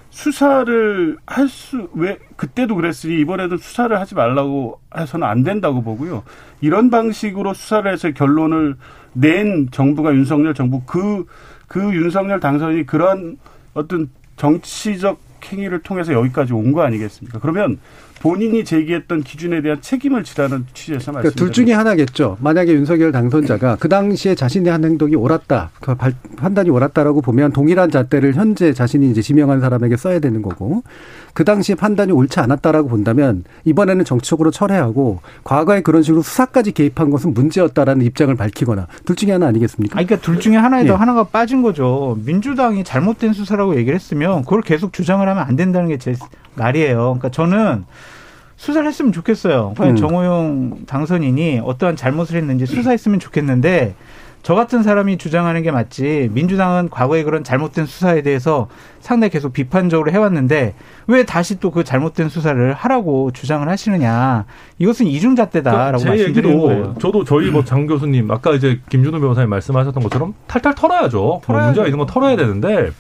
수사를 할 수 왜 그때도 그랬으니 이번에도 수사를 하지 말라고 해서는 안 된다고 보고요. 이런 방식으로 수사를 해서 결론을 낸 정부가 윤석열 정부 그그 윤석열 당선이 그런 어떤 정치적 행위를 통해서 여기까지 온 거 아니겠습니까? 그러면 본인이 제기했던 기준에 대한 책임을 지라는 취지에서 그러니까 말씀드립니다. 둘 중에 하나겠죠. 만약에 윤석열 당선자가 그 당시에 자신의 한 행동이 옳았다, 그 발- 판단이 옳았다라고 보면 동일한 잣대를 현재 자신이 이제 지명한 사람에게 써야 되는 거고, 그 당시에 판단이 옳지 않았다라고 본다면 이번에는 정치적으로 철회하고 과거에 그런 식으로 수사까지 개입한 것은 문제였다라는 입장을 밝히거나 둘 중에 하나 아니겠습니까? 아니, 그러니까 둘 중에 하나에도 예. 하나가 빠진 거죠. 민주당이 잘못된 수사라고 얘기를 했으면 그걸 계속 주장을 하면 안 된다는 게 제 말이에요. 그러니까 저는 수사를 했으면 좋겠어요. 과연 음. 정호영 당선인이 어떠한 잘못을 했는지 수사했으면 좋겠는데 저 같은 사람이 주장하는 게 맞지. 민주당은 과거에 그런 잘못된 수사에 대해서 상당히 계속 비판적으로 해왔는데 왜 다시 또 그 잘못된 수사를 하라고 주장을 하시느냐. 이것은 이중잣대다라고 제 말씀드리는 얘기도 거예요. 저도 저희 뭐 장 교수님 아까 이제 김준호 변호사님 말씀하셨던 것처럼 탈탈 털어야죠. 뭐 털어야죠. 문제가 있는 건 털어야 되는데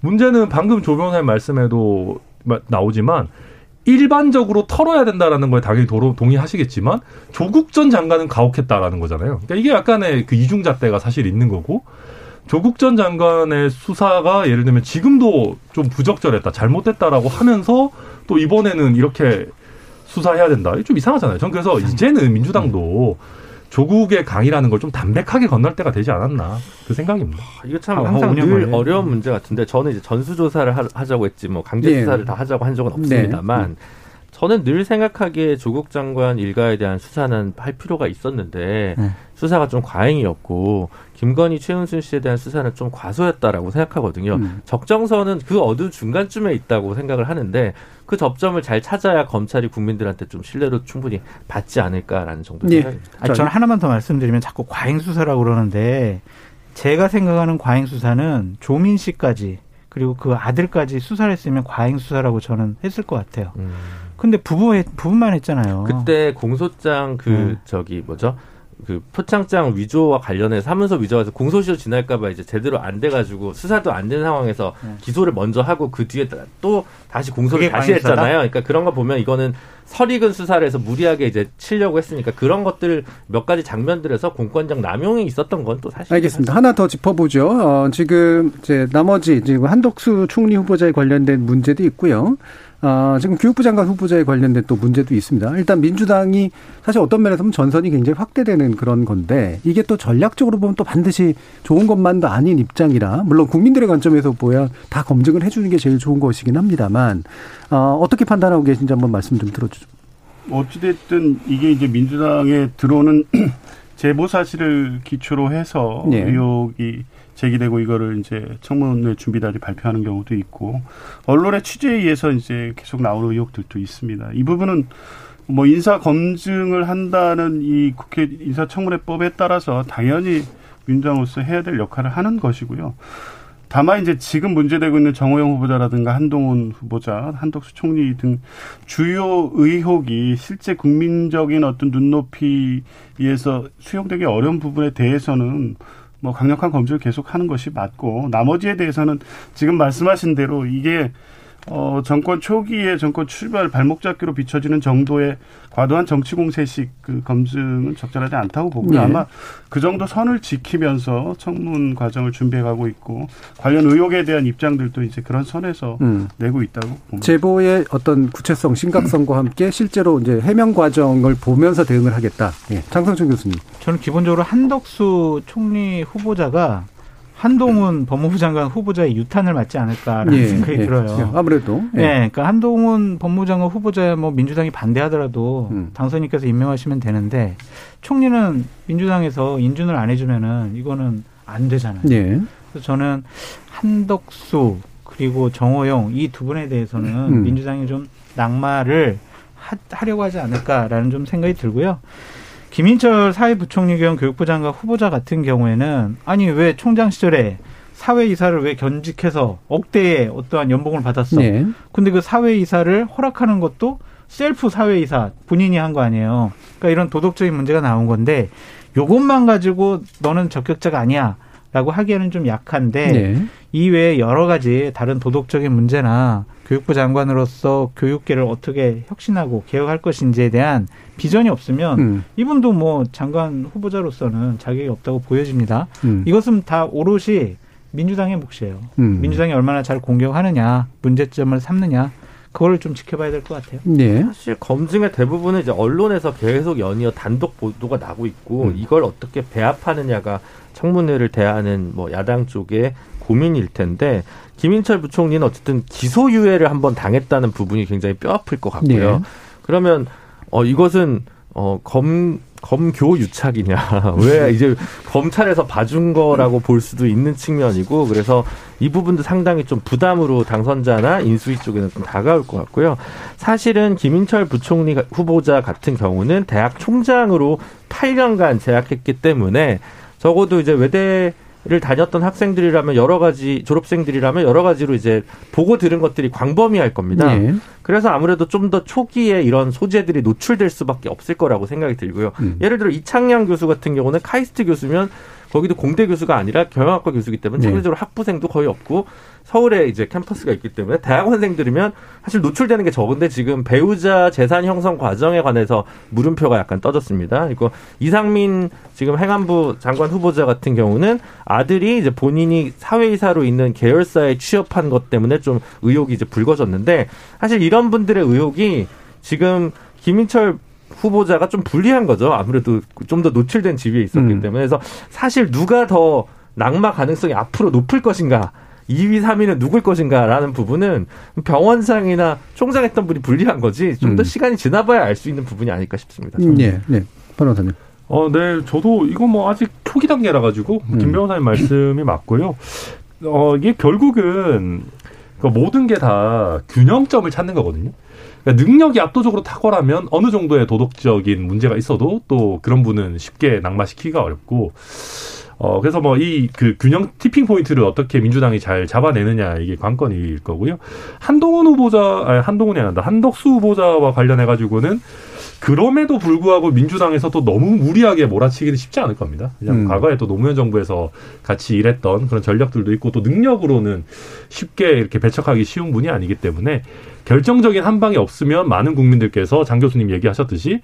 문제는 방금 조 변호사님 말씀에도 마- 나오지만 일반적으로 털어야 된다라는 거에 당연히 도로 동의하시겠지만 조국 전 장관은 가혹했다라는 거잖아요. 그러니까 이게 약간의 그 이중잣대가 사실 있는 거고 조국 전 장관의 수사가 예를 들면 지금도 좀 부적절했다, 잘못됐다라고 하면서 또 이번에는 이렇게 수사해야 된다. 좀 이상하잖아요. 전 그래서 이제는 민주당도 조국의 강이라는 걸 좀 담백하게 건널 때가 되지 않았나 그 생각입니다. 이거 참 아, 항상 5년 늘 걸려요. 어려운 문제 같은데 저는 이제 전수조사를 하- 하자고 했지 뭐 강제 예. 수사를 다 하자고 한 적은 없습니다만 저는 늘 생각하기에 조국 장관 일가에 대한 수사는 할 필요가 있었는데 네. 수사가 좀 과잉이었고 김건희 최은순 씨에 대한 수사는 좀 과소했다라고 생각하거든요. 음. 적정선은 그 어느 중간쯤에 있다고 생각을 하는데 그 접점을 잘 찾아야 검찰이 국민들한테 좀 신뢰도 충분히 받지 않을까라는 정도 예. 생각입니다. 아니, 저는 하나만 더 말씀드리면 자꾸 과잉 수사라고 그러는데 제가 생각하는 과잉 수사는 조민 씨까지 그리고 그 아들까지 수사를 했으면 과잉 수사라고 저는 했을 것 같아요. 음. 근데 부부 부부만 했잖아요. 그때 공소장 그 네. 저기 뭐죠? 그 표창장 위조와 관련해서 사문서 위조해서 공소시효 지날까봐 이제 제대로 안 돼가지고 수사도 안 된 상황에서 네. 기소를 먼저 하고 그 뒤에 또 다시 공소를 다시? 했잖아요. 그러니까 그런 거 보면 이거는 설익은 수사를 해서 무리하게 이제 치려고 했으니까 그런 것들 몇 가지 장면들에서 공권력 남용이 있었던 건 또 사실 알겠습니다. 하나 더 짚어보죠. 어, 지금 이제 나머지 지금 한덕수 총리 후보자에 관련된 문제도 있고요. 어, 지금 교육부 장관 후보자에 관련된 또 문제도 있습니다. 일단 민주당이 사실 어떤 면에서 보면 전선이 굉장히 확대되는 그런 건데 이게 또 전략적으로 보면 또 반드시 좋은 것만도 아닌 입장이라 물론 국민들의 관점에서 보야 다 검증을 해주는 게 제일 좋은 것이긴 합니다만 어, 어떻게 판단하고 계신지 한번 말씀 좀 들어주죠. 어찌됐든 이게 이제 민주당에 들어오는 제보 사실을 기초로 해서 네. 의혹이 제기되고 이거를 이제 청문회 준비단이 발표하는 경우도 있고 언론의 취재에 의해서 이제 계속 나오는 의혹들도 있습니다. 이 부분은 뭐 인사 검증을 한다는 이 국회 인사청문회법에 따라서 당연히 민주당으로서 해야 될 역할을 하는 것이고요. 다만 이제 지금 문제되고 있는 정호영 후보자라든가 한동훈 후보자, 한덕수 총리 등 주요 의혹이 실제 국민적인 어떤 눈높이에서 수용되기 어려운 부분에 대해서는 뭐 강력한 검증을 계속하는 것이 맞고 나머지에 대해서는 지금 말씀하신 대로 이게 어 정권 초기에 정권 출발 발목 잡기로 비춰지는 정도의 과도한 정치 공세식 그 검증은 적절하지 않다고 보고요. 예. 아마 그 정도 선을 지키면서 청문 과정을 준비해가고 있고 관련 의혹에 대한 입장들도 이제 그런 선에서 음. 내고 있다고 봅니다. 제보의 어떤 구체성, 심각성과 함께 실제로 이제 해명 과정을 보면서 대응을 하겠다. 예. 장성준 교수님. 저는 기본적으로 한덕수 총리 후보자가 한동훈 법무부 장관 후보자의 유탄을 맞지 않을까라는 예, 생각이 예, 들어요. 예, 아무래도 예. 그러니까 한동훈 법무부 장관 후보자 뭐 민주당이 반대하더라도 음. 당선인께서 임명하시면 되는데 총리는 민주당에서 인준을 안 해주면은 이거는 안 되잖아요. 예. 그래서 저는 한덕수 그리고 정호영 이 두 분에 대해서는 음. 민주당이 좀 낙마를 하, 하려고 하지 않을까라는 좀 생각이 들고요. 김인철 사회부총리 겸 교육부 장관 후보자 같은 경우에는 아니 왜 총장 시절에 사회이사를 왜 견직해서 억대의 어떠한 연봉을 받았어? 예. 근데 그 사회이사를 허락하는 것도 셀프 사회이사 본인이 한 거 아니에요. 그러니까 이런 도덕적인 문제가 나온 건데 요것만 가지고 너는 적격자가 아니야. 라고 하기에는 좀 약한데 예. 이외에 여러 가지 다른 도덕적인 문제나 교육부 장관으로서 교육계를 어떻게 혁신하고 개혁할 것인지에 대한 비전이 없으면 음. 이분도 뭐 장관 후보자로서는 자격이 없다고 보여집니다. 음. 이것은 다 오롯이 민주당의 몫이에요. 음. 민주당이 얼마나 잘 공격하느냐, 문제점을 삼느냐, 그거를 좀 지켜봐야 될 것 같아요. 예. 사실 검증의 대부분은 이제 언론에서 계속 연이어 단독 보도가 나고 있고 음. 이걸 어떻게 배합하느냐가 청문회를 대하는 뭐 야당 쪽의 고민일 텐데 김인철 부총리는 어쨌든 기소유예를 한번 당했다는 부분이 굉장히 뼈아플 것 같고요. 네. 그러면 어 이것은 어검 검교 유착이냐 왜 이제 검찰에서 봐준 거라고 볼 수도 있는 측면이고 그래서 이 부분도 상당히 좀 부담으로 당선자나 인수위 쪽에는 좀 다가올 것 같고요. 사실은 김인철 부총리 후보자 같은 경우는 대학 총장으로 8년간 재학했기 때문에 적어도 이제 외대 를 다녔던 학생들이라면 여러 가지 졸업생들이라면 여러 가지로 이제 보고 들은 것들이 광범위할 겁니다. 예. 그래서 아무래도 좀 더 초기에 이런 소재들이 노출될 수밖에 없을 거라고 생각이 들고요. 음. 예를 들어 이창양 교수 같은 경우는 카이스트 교수면 거기도 공대 교수가 아니라 경영학과 교수이기 때문에 네. 상대적으로 학부생도 거의 없고 서울에 이제 캠퍼스가 있기 때문에 대학원생들이면 사실 노출되는 게 적은데 지금 배우자 재산 형성 과정에 관해서 물음표가 약간 떠졌습니다. 그리고 이상민 지금 행안부 장관 후보자 같은 경우는 아들이 이제 본인이 사회이사로 있는 계열사에 취업한 것 때문에 좀 의혹이 이제 불거졌는데 사실 이런 분들의 의혹이 지금 김인철 후보자가 좀 불리한 거죠. 아무래도 좀 더 노출된 지위에 있었기 음. 때문에 그래서 사실 누가 더 낙마 가능성이 앞으로 높을 것인가 2위, 3위는 누굴 것인가라는 부분은 병원상이나 총장했던 분이 불리한 거지 좀더 음. 시간이 지나봐야 알 수 있는 부분이 아닐까 싶습니다. 음, 예. 네. 변호사님. 어, 네, 저도 이거 뭐 아직 초기 단계라 가지고 음. 김 변호사님 말씀이 맞고요. 어, 이게 결국은 그 모든 게 다 균형점을 찾는 거거든요. 그러니까 능력이 압도적으로 탁월하면 어느 정도의 도덕적인 문제가 있어도 또 그런 분은 쉽게 낙마시키기가 어렵고 어 그래서 뭐 이 그 균형 티핑 포인트를 어떻게 민주당이 잘 잡아내느냐 이게 관건일 거고요. 한동훈 후보자 아니 한동훈이 아니라 한덕수 후보자와 관련해 가지고는 그럼에도 불구하고 민주당에서 또 너무 무리하게 몰아치기는 쉽지 않을 겁니다. 그냥 음. 과거에 또 노무현 정부에서 같이 일했던 그런 전력들도 있고 또 능력으로는 쉽게 이렇게 배척하기 쉬운 분이 아니기 때문에 결정적인 한 방이 없으면 많은 국민들께서 장 교수님 얘기하셨듯이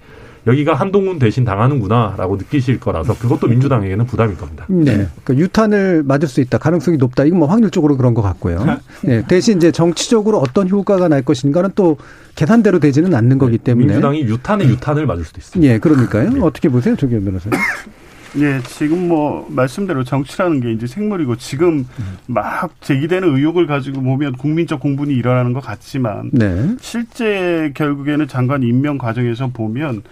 여기가 한동훈 대신 당하는구나라고 느끼실 거라서 그것도 민주당에게는 부담일 겁니다. 네. 그 유탄을 맞을 수 있다. 가능성이 높다. 이건 뭐 확률적으로 그런 것 같고요. 네. 대신 이제 정치적으로 어떤 효과가 날 것인가는 또 계산대로 되지는 않는 거기 때문에. 민주당이 유탄에 유탄을 맞을 수도 있습니다. 예, 그러니까요. 네. 어떻게 보세요, 조기현 변호사님? 예, 지금 뭐 말씀대로 정치라는 게 이제 생물이고 지금 막 제기되는 의혹을 가지고 보면 국민적 공분이 일어나는 것 같지만 네. 실제 결국에는 장관 임명 과정에서 보면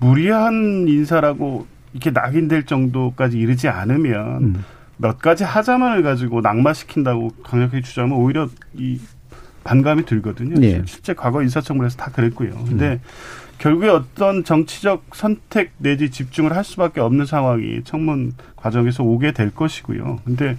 무리한 인사라고 이렇게 낙인될 정도까지 이르지 않으면 음. 몇 가지 하자만을 가지고 낙마시킨다고 강력하게 주장하면 오히려 이 반감이 들거든요. 예. 실제 과거 인사청문회에서 다 그랬고요. 근데 결국에 어떤 정치적 선택 내지 집중을 할 수밖에 없는 상황이 청문 과정에서 오게 될 것이고요. 근데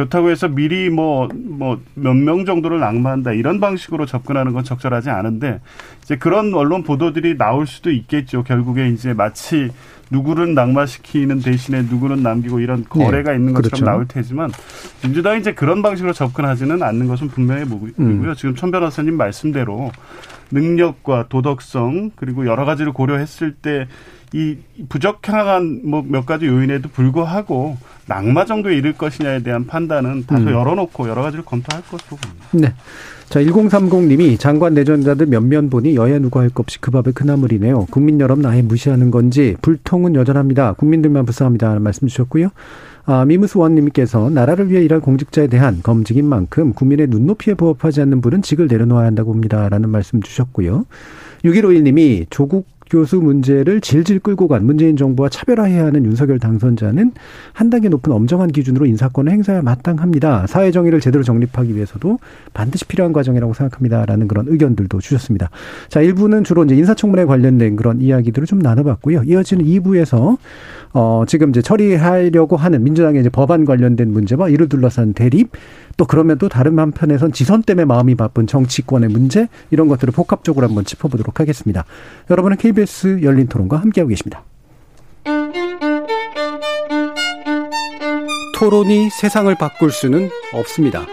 그렇다고 해서 미리 뭐 뭐 몇 명 정도를 낙마한다 이런 방식으로 접근하는 건 적절하지 않은데 이제 그런 언론 보도들이 나올 수도 있겠죠. 결국에 이제 마치 누구를 낙마시키는 대신에 누구는 남기고 이런 거래가 있는 것처럼 그렇죠. 나올 테지만 민주당이 이제 그런 방식으로 접근하지는 않는 것은 분명해 보이고요. 음. 지금 천 변호사님 말씀대로 능력과 도덕성 그리고 여러 가지를 고려했을 때 이 부적합한 뭐 몇 가지 요인에도 불구하고 낙마 정도에 이를 것이냐에 대한 판단은 다소 음. 열어놓고 여러 가지를 검토할 것으로 봅니다. 네. 자, 1030님이 장관 내전자들 몇몇 보니 여야 누가 할 것 없이 그 밥을 그나물이네요. 국민 여러분 아예 무시하는 건지 불통은 여전합니다. 국민들만 불쌍합니다. 라는 말씀 주셨고요. 아, 미무스 원님께서 나라를 위해 일할 공직자에 대한 검증인 만큼 국민의 눈높이에 부합하지 않는 분은 직을 내려놓아야 한다고 봅니다. 라는 말씀 주셨고요. 6151님이 조국 교수 문제를 질질 끌고 간 문재인 정부와 차별화해야 하는 윤석열 당선자는 한 단계 높은 엄정한 기준으로 인사권을 행사해야 마땅합니다. 사회 정의를 제대로 정립하기 위해서도 반드시 필요한 과정이라고 생각합니다라는 그런 의견들도 주셨습니다. 자, 1부는 주로 이제 인사청문회 관련된 그런 이야기들을 좀 나눠봤고요. 이어지는 2부에서 어, 지금 이제 처리하려고 하는 민주당의 이제 법안 관련된 문제와 이를 둘러싼 대립, 또 그러면 또 다른 한편에선 지선 때문에 마음이 바쁜 정치권의 문제, 이런 것들을 복합적으로 한번 짚어보도록 하겠습니다. 여러분은 KBS 열린 토론과 함께하고 계십니다. 토론이 세상을 바꿀 수는 없습니다.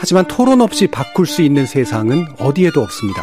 하지만 토론 없이 바꿀 수 있는 세상은 어디에도 없습니다.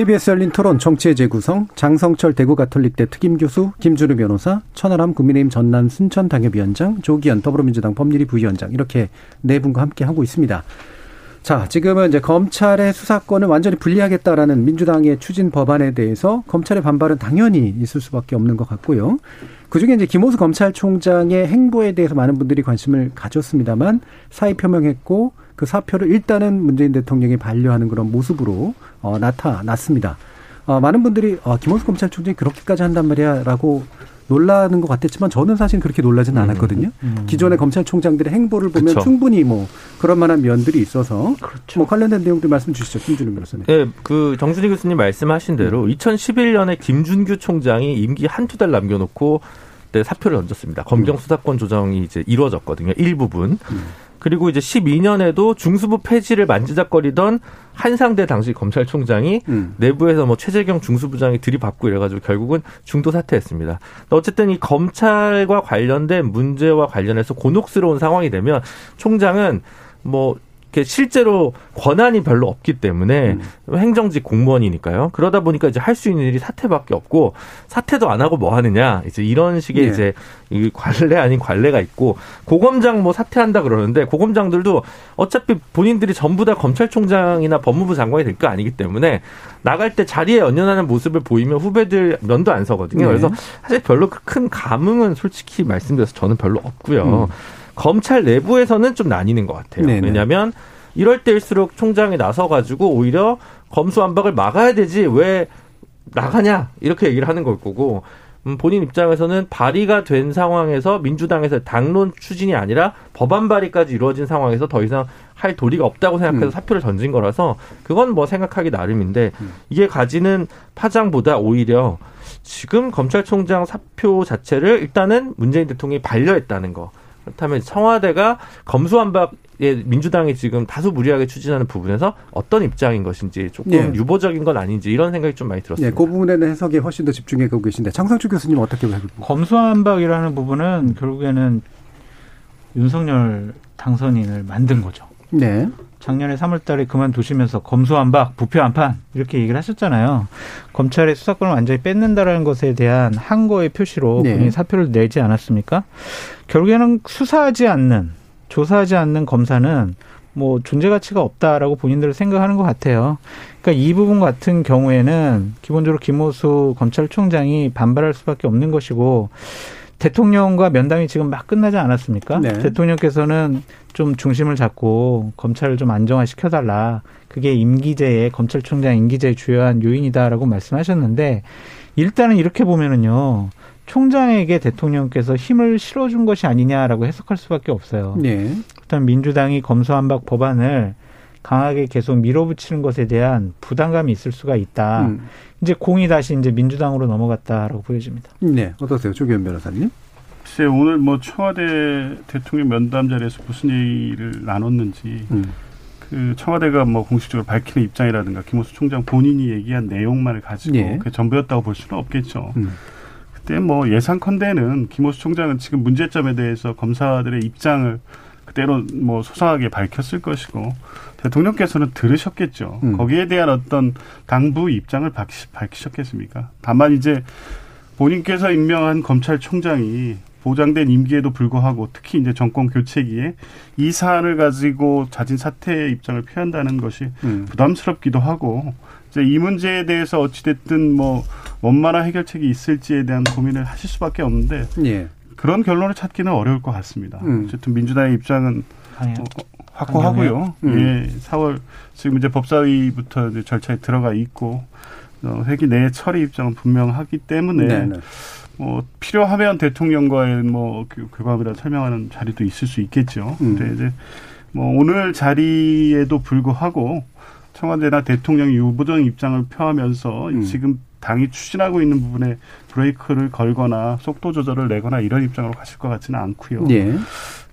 KBS 열린 토론 정치의 재구성 장성철 대구 가톨릭대 특임 교수 김준우 변호사 천하람 국민의힘 전남 순천 당협위원장 조기현 더불어민주당 법률위 부위원장 이렇게 네 분과 함께 하고 있습니다. 자, 지금은 이제 검찰의 수사권을 완전히 분리하겠다라는 민주당의 추진 법안에 대해서 검찰의 반발은 당연히 있을 수밖에 없는 것 같고요. 그 중에 이제 김호수 검찰총장의 행보에 대해서 많은 분들이 관심을 가졌습니다만 사의 표명했고 그 사표를 일단은 문재인 대통령이 반려하는 그런 모습으로 어, 나타났습니다. 어, 많은 분들이 어, 김호수 검찰총장이 그렇게까지 한단 말이야라고 놀라는 것 같았지만 저는 사실 그렇게 놀라지는 않았거든요. 음, 음. 기존의 검찰총장들의 행보를 보면 그쵸. 충분히 뭐 그런 만한 면들이 있어서 그렇죠. 뭐 관련된 내용들 말씀 주시죠, 김준우 변호사님. 네, 그 정준희 교수님 말씀하신 대로 음. 2011년에 김준규 총장이 임기 한두 달 남겨놓고 때 사표를 던졌습니다. 검경 음. 수사권 조정이 이제 이루어졌거든요. 일부분. 음. 그리고 이제 12년에도 중수부 폐지를 만지작거리던 한상대 당시 검찰총장이 음. 내부에서 뭐 최재경 중수부장이 들이받고 이래가지고 결국은 중도 사퇴했습니다. 어쨌든 이 검찰과 관련된 문제와 관련해서 곤혹스러운 상황이 되면 총장은 뭐 실제로 권한이 별로 없기 때문에 음. 행정직 공무원이니까요. 그러다 보니까 이제 할 수 있는 일이 사퇴밖에 없고 사퇴도 안 하고 뭐 하느냐 이제 이런 식의 네. 이제 이 관례 아닌 관례가 있고 고검장 뭐 사퇴한다 그러는데 고검장들도 어차피 본인들이 전부 다 검찰총장이나 법무부 장관이 될 거 아니기 때문에 나갈 때 자리에 연연하는 모습을 보이면 후배들 면도 안 서거든요. 네. 그래서 사실 별로 큰 감흥은 솔직히 말씀드려서 저는 별로 없고요. 음. 검찰 내부에서는 좀 나뉘는 것 같아요. 네네. 왜냐하면 이럴 때일수록 총장이 나서 가지고 오히려 검수완박을 막아야 되지 왜 나가냐 이렇게 얘기를 하는 걸 거고 음, 본인 입장에서는 발의가 된 상황에서 민주당에서 당론 추진이 아니라 법안 발의까지 이루어진 상황에서 더 이상 할 도리가 없다고 생각해서 음. 사표를 던진 거라서 그건 뭐 생각하기 나름인데 음. 이게 가지는 파장보다 오히려 지금 검찰총장 사표 자체를 일단은 문재인 대통령이 반려했다는 거 그렇다면 청와대가 검수완박 예, 민주당이 지금 다소 무리하게 추진하는 부분에서 어떤 입장인 것인지 조금 네. 유보적인 건 아닌지 이런 생각이 좀 많이 들었습니다. 네, 그 부분에는 해석에 훨씬 더 집중해 가고 계신데 장상주 교수님 어떻게 보세요? 검수완박이라는 부분은 결국에는 윤석열 당선인을 만든 거죠. 네. 작년에 3월 달에 그만두시면서 검수완박, 부표안판 이렇게 얘기를 하셨잖아요. 검찰의 수사권을 완전히 뺏는다라는 것에 대한 항거의 표시로 네. 본인이 사표를 내지 않았습니까? 결국에는 수사하지 않는, 조사하지 않는 검사는 뭐 존재 가치가 없다라고 본인들 생각하는 것 같아요. 그러니까 이 부분 같은 경우에는 기본적으로 김호수 검찰총장이 반발할 수밖에 없는 것이고 대통령과 면담이 지금 막 끝나지 않았습니까? 네. 대통령께서는 좀 중심을 잡고 검찰을 좀 안정화 시켜달라. 그게 임기제의 검찰총장 임기제의 주요한 요인이다라고 말씀하셨는데 일단은 이렇게 보면은요. 총장에게 대통령께서 힘을 실어준 것이 아니냐라고 해석할 수밖에 없어요. 네. 일단 민주당이 검수한박 법안을 강하게 계속 밀어붙이는 것에 대한 부담감이 있을 수가 있다. 음. 이제 공이 다시 이제 민주당으로 넘어갔다라고 보여집니다. 네, 어떠세요, 조기현 변호사님? 글쎄 오늘 뭐 청와대 대통령 면담 자리에서 무슨 얘기를 나눴는지 음. 그 청와대가 뭐 공식적으로 밝히는 입장이라든가 김호수 총장 본인이 얘기한 내용만을 가지고 예. 그 전부였다고 볼 수는 없겠죠. 음. 그때 뭐 예상컨대는 김호수 총장은 지금 문제점에 대해서 검사들의 입장을 그대로 뭐 소상하게 밝혔을 것이고 대통령께서는 들으셨겠죠. 음. 거기에 대한 어떤 당부 입장을 밝히, 밝히셨겠습니까? 다만 이제 본인께서 임명한 검찰총장이 보장된 임기에도 불구하고 특히 이제 정권 교체기에 이 사안을 가지고 자진 사퇴의 입장을 표한다는 것이 음. 부담스럽기도 하고 이제 이 문제에 대해서 어찌됐든 뭐 원만한 해결책이 있을지에 대한 고민을 하실 수밖에 없는데 예. 그런 결론을 찾기는 어려울 것 같습니다. 음. 어쨌든 민주당의 입장은 아니요. 어, 확고하고요. 음. 예, 4월 지금 이제 법사위부터 이제 절차에 들어가 있고 어, 회기 내 처리 입장은 분명하기 때문에 네. 네. 뭐 필요하면 대통령과의 뭐 교- 교감이라 설명하는 자리도 있을 수 있겠죠. 음. 근데 이제 뭐 오늘 자리에도 불구하고 청와대나 대통령이 유보적 입장을 표하면서 음. 지금 당이 추진하고 있는 부분에 브레이크를 걸거나 속도 조절을 내거나 이런 입장으로 가실 것 같지는 않고요. 예.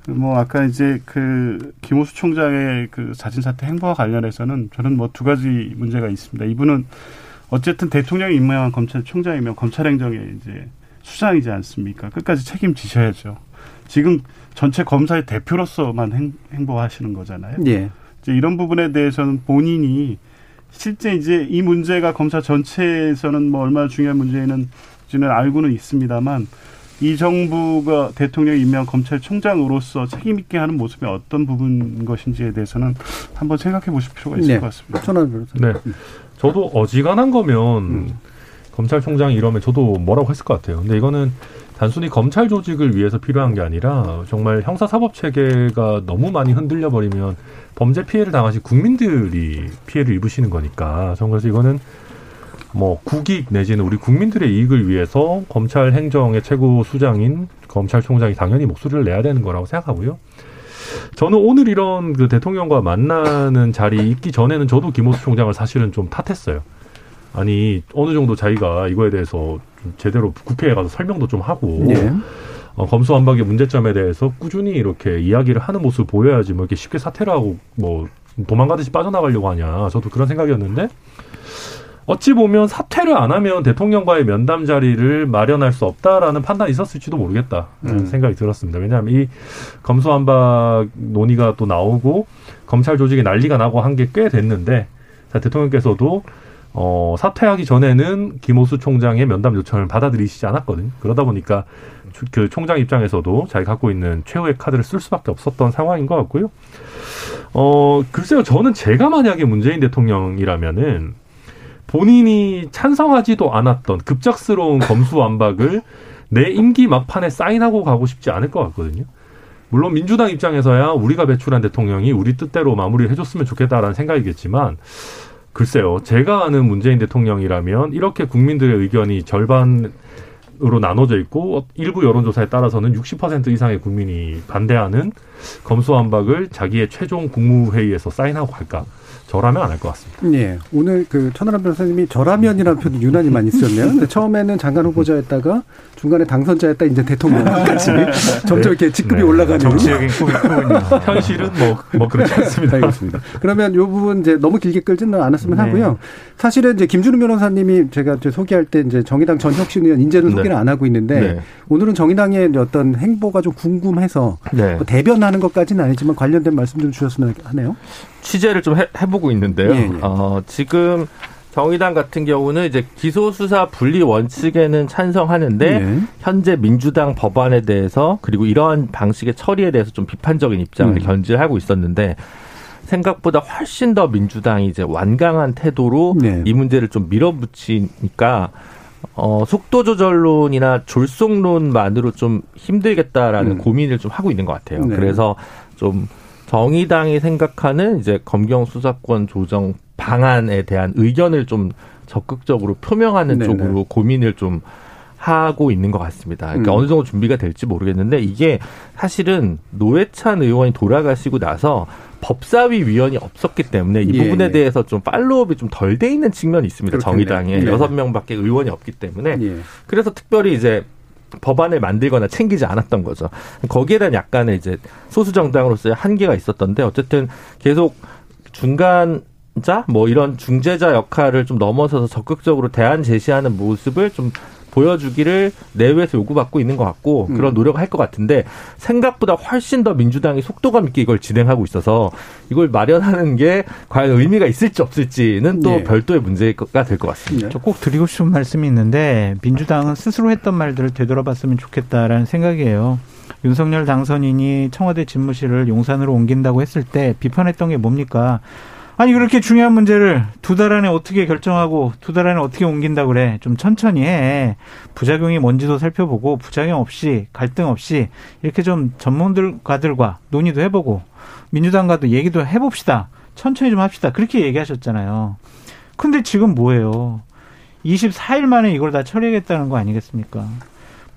뭐 아까 이제 그 김호수 총장의 그 자진 사퇴 행보와 관련해서는 저는 뭐 두 가지 문제가 있습니다. 이분은 어쨌든 대통령이 임명한 검찰총장이면 검찰행정의 이제 수장이지 않습니까? 끝까지 책임지셔야죠. 지금 전체 검사의 대표로서만 행, 행보하시는 거잖아요. 예. 이제 이런 부분에 대해서는 본인이 실제 이제 이 문제가 검사 전체에서는 뭐 얼마나 중요한 문제는지는 알고는 있습니다만 이 정부가 대통령 임명 검찰총장으로서 책임 있게 하는 모습이 어떤 부분인 것인지에 대해서는 한번 생각해 보실 필요가 있을 네. 것 같습니다. 천안. 네. 저도 어지간한 거면 음. 검찰총장이 이러면 저도 뭐라고 했을 것 같아요. 근데 이거는 단순히 검찰 조직을 위해서 필요한 게 아니라 정말 형사사법 체계가 너무 많이 흔들려 버리면 범죄 피해를 당하신 국민들이 피해를 입으시는 거니까. 저는 그래서 이거는 뭐 국익 내지는 우리 국민들의 이익을 위해서 검찰 행정의 최고 수장인 검찰총장이 당연히 목소리를 내야 되는 거라고 생각하고요. 저는 오늘 이런 그 대통령과 만나는 자리 있기 전에는 저도 김호수 총장을 사실은 좀 탓했어요. 아니 어느 정도 자기가 이거에 대해서 좀 제대로 국회에 가서 설명도 좀 하고 예. 어, 검수완박의 문제점에 대해서 꾸준히 이렇게 이야기를 하는 모습을 보여야지 뭐 이렇게 쉽게 사퇴를 하고 뭐 도망가듯이 빠져나가려고 하냐 저도 그런 생각이었는데 어찌 보면 사퇴를 안 하면 대통령과의 면담 자리를 마련할 수 없다라는 판단이 있었을지도 모르겠다 음. 생각이 들었습니다. 왜냐하면 이 검수완박 논의가 또 나오고 검찰 조직이 난리가 나고 한 게 꽤 됐는데 자, 대통령께서도 어, 사퇴하기 전에는 김호수 총장의 면담 요청을 받아들이시지 않았거든요. 그러다 보니까 주- 그 총장 입장에서도 자기 갖고 있는 최후의 카드를 쓸 수밖에 없었던 상황인 것 같고요. 어, 글쎄요, 저는 제가 만약에 문재인 대통령이라면은 본인이 찬성하지도 않았던 급작스러운 검수완박을 내 임기 막판에 사인하고 가고 싶지 않을 것 같거든요. 물론 민주당 입장에서야 우리가 배출한 대통령이 우리 뜻대로 마무리를 해줬으면 좋겠다라는 생각이겠지만 글쎄요, 제가 아는 문재인 대통령이라면 이렇게 국민들의 의견이 절반 으로 나눠져 있고 일부 여론조사에 따라서는 60% 이상의 국민이 반대하는 검수완박을 자기의 최종 국무회의에서 사인하고 갈까? 저라면 안 할 것 같습니다. 예. 오늘 그 천하람 변호사님이 저라면이라는 표현이 유난히 많이 쓰였네요. 처음에는 장관 후보자였다가 중간에 당선자였다 이제 대통령까지 점점 이렇게 직급이 네. 올라가는 정치적인 꿈이 크군요. 현실은 뭐, 뭐 그렇지 않습니다. 알겠습니다. 그러면 이 부분 이제 너무 길게 끌지는 않았으면 네. 하고요. 사실은 이제 김준우 변호사님이 제가 소개할 때 이제 정의당 전혁신 의원 인제는 네. 소개를 안 하고 있는데 네. 오늘은 정의당의 어떤 행보가 좀 궁금해서 네. 뭐 대변하는 것까지는 아니지만 관련된 말씀 좀 주셨으면 하네요. 취재를 좀 해, 보고 있는데요. 예, 예. 어, 지금 정의당 같은 경우는 이제 기소수사 분리 원칙에는 찬성하는데 네. 현재 민주당 법안에 대해서 그리고 이러한 방식의 처리에 대해서 좀 비판적인 입장을 음. 견지하고 있었는데 생각보다 훨씬 더 민주당이 이제 완강한 태도로 네. 이 문제를 좀 밀어붙이니까 어, 속도 조절론이나 졸속론만으로 좀 힘들겠다라는 음. 고민을 좀 하고 있는 것 같아요. 네. 그래서 좀 정의당이 생각하는 이제 검경 수사권 조정 방안에 대한 의견을 좀 적극적으로 표명하는 네네. 쪽으로 고민을 좀 하고 있는 것 같습니다. 그러니까 음. 어느 정도 준비가 될지 모르겠는데 이게 사실은 노회찬 의원이 돌아가시고 나서 법사위 위원이 없었기 때문에 이 예, 부분에 예. 대해서 좀 팔로업이 좀 덜 돼 있는 측면이 있습니다. 그렇겠네. 정의당에 네. 여섯 명밖에 의원이 없기 때문에 예. 그래서 특별히 이제 법안을 만들거나 챙기지 않았던 거죠. 거기에 대한 약간의 이제 소수 정당으로서의 한계가 있었던데 어쨌든 계속 중간 자 뭐 이런 중재자 역할을 좀 넘어서서 적극적으로 대안 제시하는 모습을 좀 보여주기를 내외에서 요구받고 있는 것 같고 그런 노력을 할 것 같은데 생각보다 훨씬 더 민주당이 속도감 있게 이걸 진행하고 있어서 이걸 마련하는 게 과연 의미가 있을지 없을지는 또 네. 별도의 문제가 될 것 같습니다. 네. 저꼭 드리고 싶은 말씀이 있는데 민주당은 스스로 했던 말들을 되돌아봤으면 좋겠다라는 생각이에요. 윤석열 당선인이 청와대 집무실을 용산으로 옮긴다고 했을 때 비판했던 게 뭡니까? 아니 그렇게 중요한 문제를 두 달 안에 어떻게 결정하고 두 달 안에 어떻게 옮긴다 그래? 좀 천천히 해. 부작용이 뭔지도 살펴보고 부작용 없이 갈등 없이 이렇게 좀 전문가들과 논의도 해보고 민주당과도 얘기도 해봅시다. 천천히 좀 합시다. 그렇게 얘기하셨잖아요. 근데 지금 뭐예요? 24일 만에 이걸 다 처리하겠다는 거 아니겠습니까?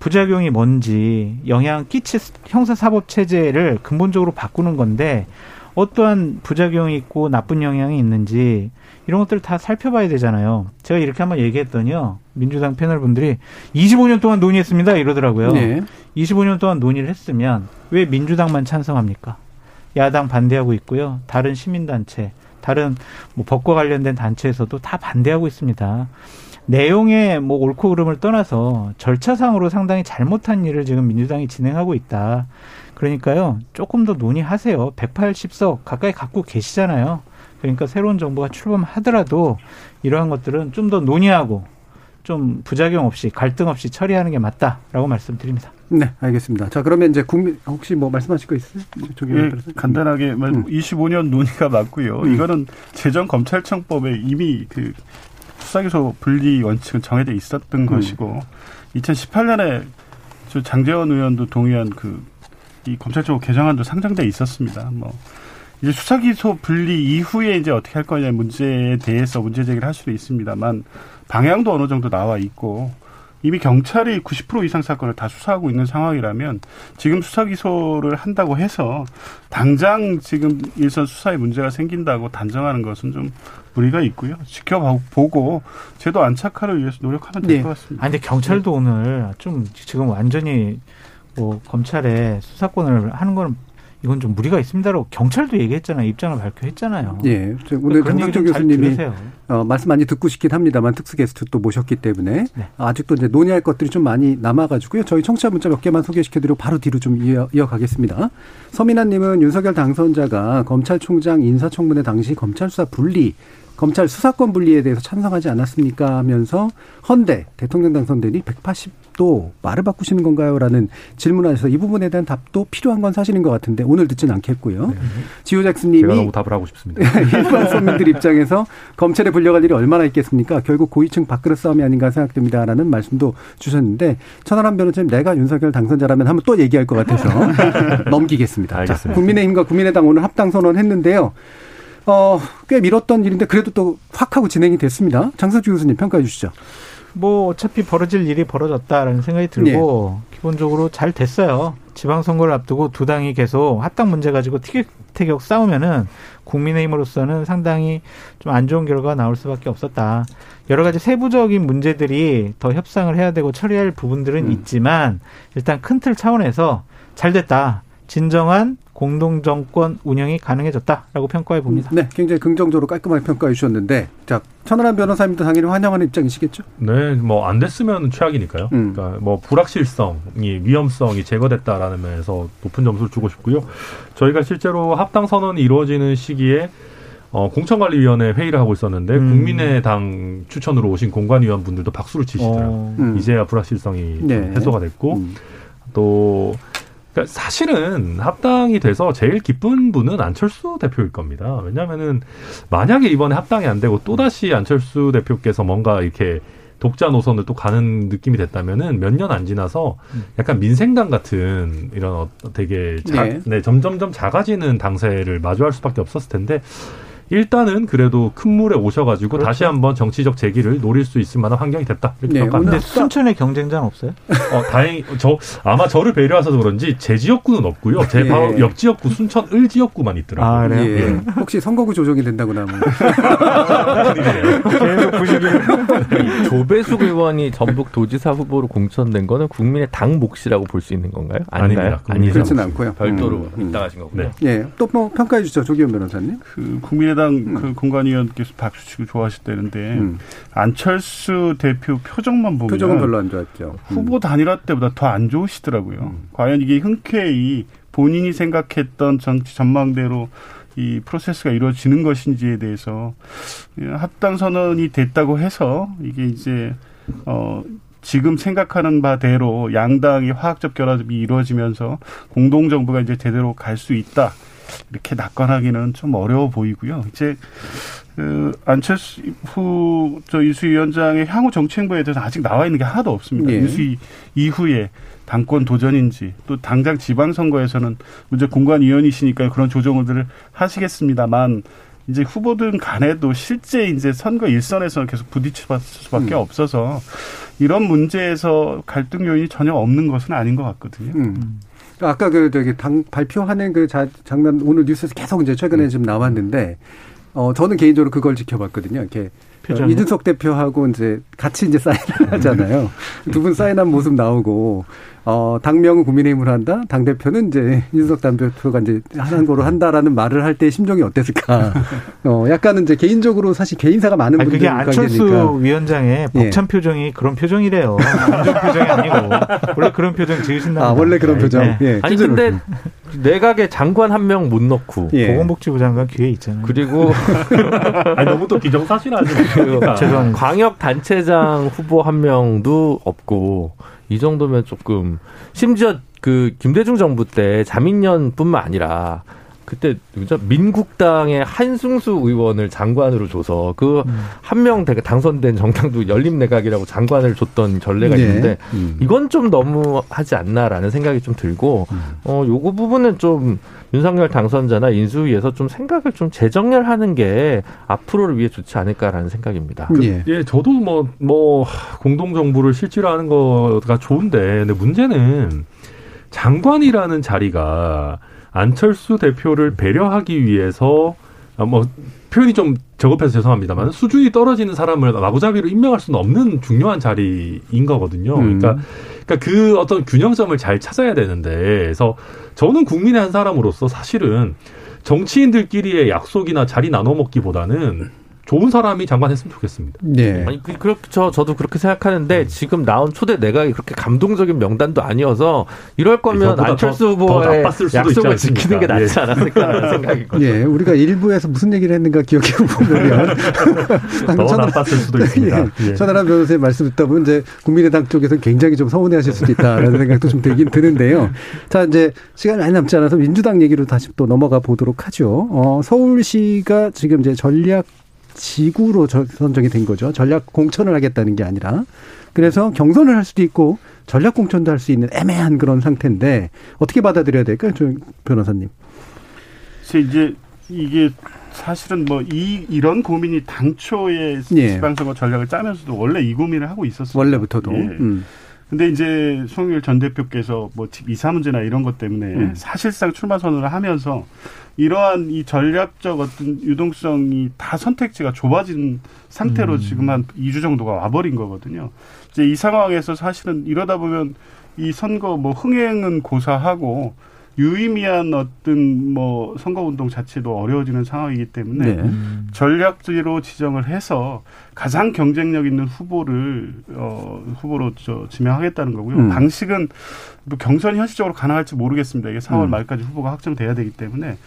부작용이 뭔지 영향 끼칠 형사사법 체제를 근본적으로 바꾸는 건데 어떠한 부작용이 있고 나쁜 영향이 있는지 이런 것들을 다 살펴봐야 되잖아요. 제가 이렇게 한번 얘기했더니요. 민주당 패널 분들이 25년 동안 논의했습니다. 이러더라고요. 네. 25년 동안 논의를 했으면 왜 민주당만 찬성합니까? 야당 반대하고 있고요. 다른 시민단체, 다른 뭐 법과 관련된 단체에서도 다 반대하고 있습니다. 내용의 뭐 옳고 그름을 떠나서 절차상으로 상당히 잘못한 일을 지금 민주당이 진행하고 있다. 그러니까요. 조금 더 논의하세요. 180석 가까이 갖고 계시잖아요. 그러니까 새로운 정부가 출범하더라도 이러한 것들은 좀 더 논의하고 좀 부작용 없이 갈등 없이 처리하는 게 맞다라고 말씀드립니다. 네, 알겠습니다. 자, 그러면 이제 국민 혹시 뭐 말씀하실 거 있으세요? 저기 예, 간단하게 말 음. 25년 논의가 맞고요. 음. 이거는 재정 검찰청법에 이미 그 수사기소 분리 원칙은 정해져 있었던 음. 것이고 2018년에 저 장재원 의원도 동의한 그 이 검찰청 개정안도 상정돼 있었습니다. 뭐 이제 수사 기소 분리 이후에 이제 어떻게 할 거냐 문제에 대해서 문제 제기를 할 수도 있습니다만 방향도 어느 정도 나와 있고 이미 경찰이 90% 이상 사건을 다 수사하고 있는 상황이라면 지금 수사 기소를 한다고 해서 당장 지금 일선 수사에 문제가 생긴다고 단정하는 것은 좀 무리가 있고요. 지켜보고 제도 안착화를 위해서 노력하면 될 네. 것 같습니다. 아 근데 경찰도 오늘 좀 지금 완전히 뭐 검찰에 수사권을 하는 거는 이건 좀 무리가 있습니다라고 경찰도 얘기했잖아요. 입장을 발표했잖아요. 예, 저 오늘 좀잘 교수님이. 어, 말씀 많이 듣고 싶긴 합니다만 특수 게스트 또 모셨기 때문에 네. 아직도 이제 논의할 것들이 좀 많이 남아가지고요. 저희 청취자 문자 몇 개만 소개시켜드리고 바로 뒤로 좀 이어, 이어가겠습니다. 서민아님은 윤석열 당선자가 검찰총장 인사청문회 당시 검찰 수사 분리 검찰 수사권 분리에 대해서 찬성하지 않았습니까 하면서 헌데 대통령 당선되니 180 도 말을 바꾸시는 건가요? 라는 질문하셔서 이 부분에 대한 답도 필요한 건 사실인 것 같은데 오늘 듣진 않겠고요. 지호 제가 잭스님이 너무 답을 하고 싶습니다. 일반 서민들 입장에서 검찰에 불려갈 일이 얼마나 있겠습니까? 결국 고위층 밥그릇 싸움이 아닌가 생각됩니다라는 말씀도 주셨는데 천하람 변호사님 내가 윤석열 당선자라면 하면 또 얘기할 것 같아서 넘기겠습니다. 알겠습니다. 자, 국민의힘과 국민의당 오늘 합당 선언했는데요. 어, 꽤 미뤘던 일인데 그래도 또 확 하고 진행이 됐습니다. 장서주 교수님 평가해 주시죠. 뭐 어차피 벌어질 일이 벌어졌다라는 생각이 들고 기본적으로 잘 됐어요. 지방선거를 앞두고 두 당이 계속 합당 문제 가지고 티격태격 싸우면은 국민의힘으로서는 상당히 좀 안 좋은 결과가 나올 수밖에 없었다. 여러 가지 세부적인 문제들이 더 협상을 해야 되고 처리할 부분들은 음. 있지만 일단 큰 틀 차원에서 잘 됐다. 진정한 공동 정권 운영이 가능해졌다라고 평가해 봅니다. 네, 굉장히 긍정적으로 깔끔하게 평가해 주셨는데 자, 천하람 변호사님도 당연히 환영하는 입장이시겠죠? 네, 뭐 안 됐으면 최악이니까요. 음. 그러니까 뭐 불확실성이 위험성이 제거됐다라는 면에서 높은 점수를 주고 싶고요. 저희가 실제로 합당 선언이 이루어지는 시기에 어, 공천관리위원회 회의를 하고 있었는데 음. 국민의당 추천으로 오신 공관위원 분들도 박수를 치시더라고요. 어, 음. 이제야 불확실성이 좀 네. 해소가 됐고 음. 또 그러니까 사실은 합당이 돼서 제일 기쁜 분은 안철수 대표일 겁니다. 왜냐하면은 만약에 이번에 합당이 안 되고 또 다시 안철수 대표께서 뭔가 이렇게 독자 노선을 또 가는 느낌이 됐다면은 몇 년 안 지나서 약간 민생당 같은 이런 어, 되게 자, 네. 네. 점점점 작아지는 당세를 마주할 수밖에 없었을 텐데 일단은 그래도 큰 물에 오셔가지고 그렇죠. 다시 한번 정치적 재기를 노릴 수 있을 만한 환경이 됐다 이렇게 네, 평가합니다. 근데 순천에 경쟁자는 없어요? 어, 다행히 저 아마 저를 배려하셔서 그런지 제 지역구는 없고요. 제 예. 바로 옆 지역구 순천 을 지역구만 있더라고요. 아? 예. 예. 혹시 선거구 조정이 된다거나 뭐. 계속 조배숙 의원이 전북 도지사 후보로 공천된 거는 국민의 당 몫이라고 볼 수 있는 건가요? 아닌가요? 아니죠. 그렇진 않고요. 별도로 음, 음. 입당하신 거군요. 네. 예, 또 뭐 평가해 주죠, 조기현 변호사님. 그 국민의 당 국민의당 음. 그 공관위원께서 박수 치고 좋아하셨다는데 음. 안철수 대표 표정만 보면 표정은 별로 안 좋았죠. 후보 단일화 때보다 더 안 좋으시더라고요. 음. 과연 이게 흔쾌히 본인이 생각했던 정치 전망대로 이 프로세스가 이루어지는 것인지에 대해서 합당 선언이 됐다고 해서 이게 이제 어 지금 생각하는 바대로 양당이 화학적 결합이 이루어지면서 공동 정부가 이제 제대로 갈 수 있다. 이렇게 낙관하기는 좀 어려워 보이고요. 이제 그 안철수 후저 이수 위원장의 향후 정치 행보에 대해서 아직 나와 있는 게 하나도 없습니다. 예. 이수 이후에 당권 도전인지 또 당장 지방선거에서는 문제 공관위원이시니까 그런 조정들을 하시겠습니다만 이제 후보들 간에도 실제 이제 선거 일선에서 계속 부딪힐 수밖에 음. 없어서 이런 문제에서 갈등 요인이 전혀 없는 것은 아닌 것 같거든요. 음. 아까 그 저기 당 발표하는 그 자, 장면 오늘 뉴스에서 계속 이제 최근에 음. 지금 나왔는데 어 저는 개인적으로 그걸 지켜봤거든요. 이렇게 표정. 이준석 대표하고 이제 같이 이제 사인을 하잖아요. 두 분 사인한 모습 나오고 어, 당명은 국민의힘으로 한다. 당 대표는 이제 이준석 당 대표가 이제 하는 거로 한다라는 말을 할 때 심정이 어땠을까? 어, 약간은 이제 개인적으로 사실 개인사가 많은 분들 그게 안철수 관계니까. 위원장의 벅찬 예. 표정이 그런 표정이래요. 안좋 표정이 아니고 원래 그런 표정 지으신다. 아 원래 그런 표정. 네. 예. 아니 근데 내각에 장관 한 명 못 넣고 예. 보건복지부 장관 기회 있잖아요. 그리고 아니, 너무 또 기정사실하지. 죄송합니다. 광역 단체장 후보 한 명도 없고 이 정도면 조금 심지어 그 김대중 정부 때 자민련뿐만 아니라 그때 누구죠? 민국당의 한승수 의원을 장관으로 줘서 그 한명 음. 당선된 정당도 열림내각이라고 장관을 줬던 전례가 네. 있는데 음. 이건 좀 너무 하지 않나라는 생각이 좀 들고 음. 어 요거 부분은 좀 윤석열 당선자나 인수위에서 좀 생각을 좀 재정렬하는 게 앞으로를 위해 좋지 않을까라는 생각입니다. 그, 예. 예, 저도 뭐뭐 뭐 공동 정부를 실제로 하는 거가 좋은데 근데 문제는 장관이라는 자리가 안철수 대표를 배려하기 위해서 아, 뭐 표현이 좀 저급해서 죄송합니다만 수준이 떨어지는 사람을 마구잡이로 임명할 수는 없는 중요한 자리인 거거든요. 음. 그러니까, 그러니까 그 어떤 균형점을 잘 찾아야 되는데, 그래서 저는 국민의 한 사람으로서 사실은 정치인들끼리의 약속이나 자리 나눠 먹기보다는 좋은 사람이 장관 했으면 좋겠습니다. 네. 아니 그, 그렇죠. 저도 그렇게 생각하는데 음. 지금 나온 초대 내각이 그렇게 감동적인 명단도 아니어서 이럴 거면 안철수 후보의 약속을 지키는 게 낫지 예. 않았을까라는 생각이거든요. 예, 우리가 일부에서 무슨 얘기를 했는가 기억해 보면 더 천, 나빴을 수도 있습니다. 예. 예. 천하람 변호사의 말씀 듣다 보면 이제 국민의당 쪽에서 굉장히 좀 서운해하실 수도 있다라는 생각도 좀 들긴 드는데요. 자 이제 시간이 많이 남지 않아서 민주당 얘기로 다시 또 넘어가 보도록 하죠. 어, 서울시가 지금 이제 전략 지구로 선정이 된 거죠. 전략 공천을 하겠다는 게 아니라. 그래서 경선을 할 수도 있고 전략 공천도 할 수 있는 애매한 그런 상태인데 어떻게 받아들여야 될까요, 조 변호사님? 이제 이게 사실은 뭐 이 이런 고민이 당초에 예. 지방선거 전략을 짜면서도 원래 이 고민을 하고 있었어요. 원래부터도. 예. 음. 근데 이제 송일 전 대표께서 뭐 이사 문제나 이런 것 때문에 음. 사실상 출마 선언을 하면서 이러한 이 전략적 어떤 유동성이 다 선택지가 좁아진 상태로 음. 지금 한 2주 정도가 와버린 거거든요. 이제 이 상황에서 사실은 이러다 보면 이 선거 뭐 흥행은 고사하고 유의미한 어떤 뭐 선거 운동 자체도 어려워지는 상황이기 때문에 네. 전략지로 지정을 해서 가장 경쟁력 있는 후보를 어 후보로 저 지명하겠다는 거고요. 음. 방식은 뭐 경선이 현실적으로 가능할지 모르겠습니다. 이게 4월 음. 말까지 후보가 확정돼야 되기 때문에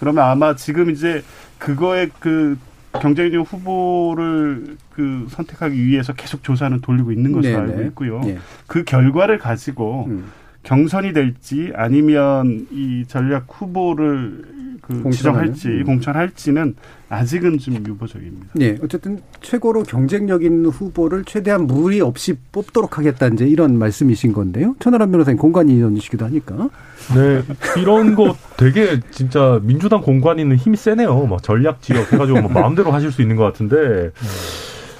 그러면 아마 지금 이제 그거에 그 경쟁력 후보를 그 선택하기 위해서 계속 조사는 돌리고 있는 것으로 네네. 알고 있고요. 네. 그 결과를 가지고 음. 경선이 될지 아니면 이 전략 후보를 그 지정할지 음. 공천할지는 아직은 좀 유보적입니다. 네, 어쨌든 최고로 경쟁력 있는 후보를 최대한 무리 없이 뽑도록 하겠다 이제 이런 말씀이신 건데요. 천하람 변호사님 공관위원이시기도 하니까. 네, 이런 거 되게 진짜 민주당 공관위는 힘이 세네요. 뭐 전략 지역 해가지고 뭐 마음대로 하실 수 있는 것 같은데.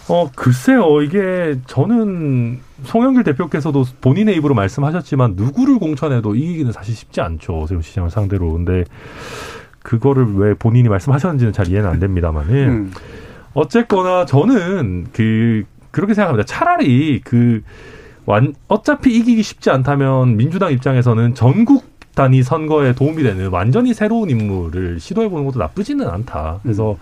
어, 글쎄요. 이게 저는 송영길 대표께서도 본인의 입으로 말씀하셨지만 누구를 공천해도 이기기는 사실 쉽지 않죠. 지금 시장을 상대로. 근데 그거를 왜 본인이 말씀하셨는지는 잘 이해는 안 됩니다만은 음. 어쨌거나 저는 그 그렇게 생각합니다. 차라리 그 완, 어차피 이기기 쉽지 않다면 민주당 입장에서는 전국 단위 선거에 도움이 되는 완전히 새로운 인물을 시도해 보는 것도 나쁘지는 않다. 그래서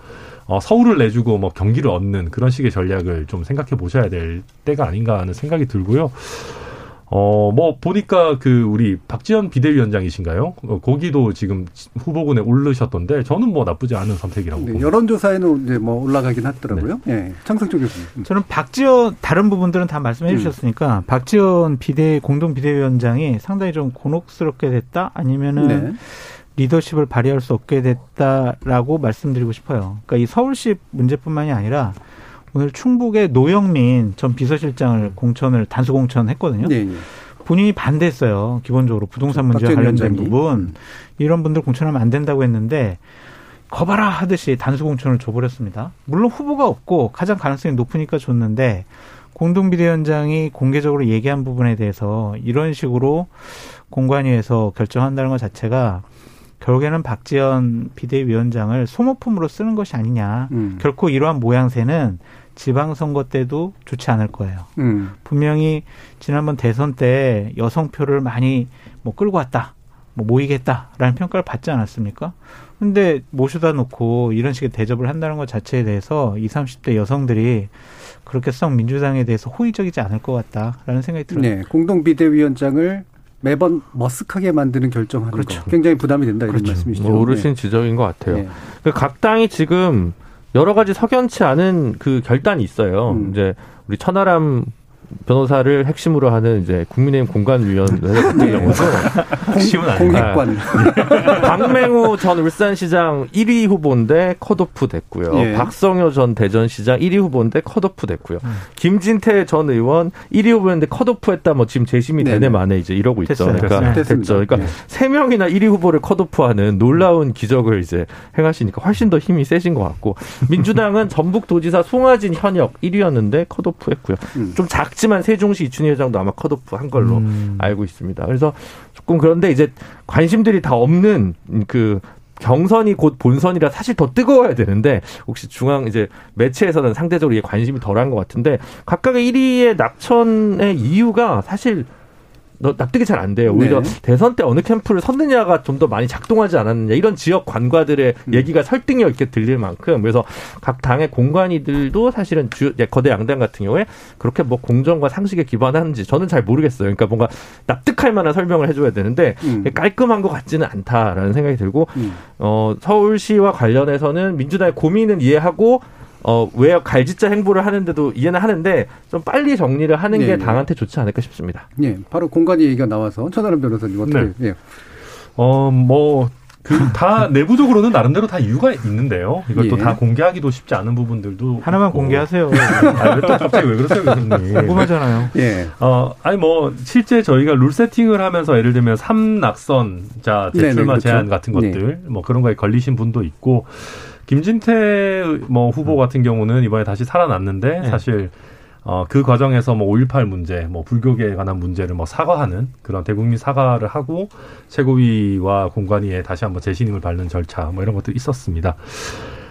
어, 서울을 내주고 뭐 경기를 얻는 그런 식의 전략을 좀 생각해 보셔야 될 때가 아닌가 하는 생각이 들고요. 어, 뭐, 보니까 그, 우리 박지원 비대위원장이신가요? 어, 거기도 지금 후보군에 오르셨던데, 저는 뭐 나쁘지 않은 선택이라고. 네. 여론조사에는 이제 뭐 올라가긴 하더라고요. 예. 창성쪽 교수님. 저는 박지원 다른 부분들은 다 말씀해 음. 주셨으니까 박지원 비대 공동 비대위원장이 상당히 좀 곤혹스럽게 됐다 아니면은 네. 리더십을 발휘할 수 없게 됐다라고 말씀드리고 싶어요. 그러니까 이 서울시 문제뿐만이 아니라 오늘 충북의 노영민 전 비서실장을 공천을 단수 공천했거든요. 네, 네. 본인이 반대했어요. 기본적으로 부동산 문제와 관련된. 부분 이런 분들 공천하면 안 된다고 했는데 거봐라 하듯이 단수 공천을 줘버렸습니다. 물론 후보가 없고 가장 가능성이 높으니까 줬는데 공동비대위원장이 공개적으로 얘기한 부분에 대해서 이런 식으로 공관위에서 결정한다는 것 자체가 결국에는 박지원 비대위원장을 소모품으로 쓰는 것이 아니냐. 음. 결코 이러한 모양새는 지방선거 때도 좋지 않을 거예요. 음. 분명히 지난번 대선 때 여성표를 많이 뭐 끌고 왔다. 뭐 모이겠다라는 평가를 받지 않았습니까? 근데 모셔다 놓고 이런 식의 대접을 한다는 것 자체에 대해서 20, 30대 여성들이 그렇게 썩 민주당에 대해서 호의적이지 않을 것 같다라는 생각이 들어요. 네. 공동 비대위원장을 매번 머쓱하게 만드는 결정하는 그렇죠. 거 굉장히 부담이 된다 이런 그렇죠. 말씀이시죠. 뭐 오르신 지적인 것 같아요. 네. 그각 당이 지금 여러 가지 석연치 않은 그 결단이 있어요. 음. 이제 우리 천하람 변호사를 핵심으로 하는 이제 국민의힘 공관위원회 같은 경우도 쉬운 아니에요. 공익관. 박맹우 전 울산시장 1위 후보인데 컷오프 됐고요. 예. 박성효 전 대전시장 1위 후보인데 컷오프 됐고요. 김진태 전 의원 1위 후보였는데 컷오프했다. 뭐 지금 재심이 네네. 되네 마네 이제 이러고 있죠. 됐어요. 그러니까 됐습니다. 됐죠. 그러니까 예. 세 명이나 1위 후보를 컷오프하는 놀라운 기적을 이제 행하시니까 훨씬 더 힘이 세신 것 같고 민주당은 전북도지사 송하진 현역 1위였는데 컷오프했고요. 음. 좀 작지 만 세종시 이춘희 회장도 아마 컷오프 한 걸로 음. 알고 있습니다. 그래서 조금 그런데 이제 관심들이 다 없는 그 경선이 곧 본선이라 사실 더 뜨거워야 되는데 혹시 중앙 이제 매체에서는 상대적으로 이게 관심이 덜한 것 같은데 각각의 1위의 낙천의 이유가 사실 너- 납득이 잘 안 돼요. 오히려 네. 대선 때 어느 캠프를 섰느냐가 좀 더 많이 작동하지 않았느냐 이런 지역 관과들의 음. 얘기가 설득력 있게 들릴 만큼 그래서 각 당의 공관이들도 사실은 주, 예, 거대 양당 같은 경우에 그렇게 뭐 공정과 상식에 기반하는지 저는 잘 모르겠어요. 그러니까 뭔가 납득할 만한 설명을 해줘야 되는데 음. 깔끔한 것 같지는 않다라는 생각이 들고 음. 어, 서울시와 관련해서는 민주당의 고민은 이해하고 어, 왜 갈짓자 행보를 하는데도 이해는 하는데 좀 빨리 정리를 하는 네, 게 네. 당한테 좋지 않을까 싶습니다. 예. 바로 공간이 얘기가 나와서 천하람 변호사님 어떻게 네. 예. 어, 뭐, 그, 다, 내부적으로는 나름대로 다 이유가 있는데요. 이걸 또 예. 다 공개하기도 쉽지 않은 부분들도. 하나만 있고. 공개하세요. 아, 왜또 갑자기 왜 그러세요, 교수님? 궁금하잖아요. 예. 어, 아니 뭐 실제 저희가 룰 세팅을 하면서 예를 들면 삼낙선자 네네, 재출마 그렇죠. 제한 같은 네. 것들 뭐 그런 거에 걸리신 분도 있고 김진태 뭐 후보 같은 경우는 이번에 다시 살아났는데 네. 사실 어, 그 과정에서 뭐 5.18 문제, 뭐 불교계에 관한 문제를 뭐 사과하는 그런 대국민 사과를 하고 최고위와 공관위에 다시 한번 재신임을 받는 절차 뭐 이런 것도 있었습니다.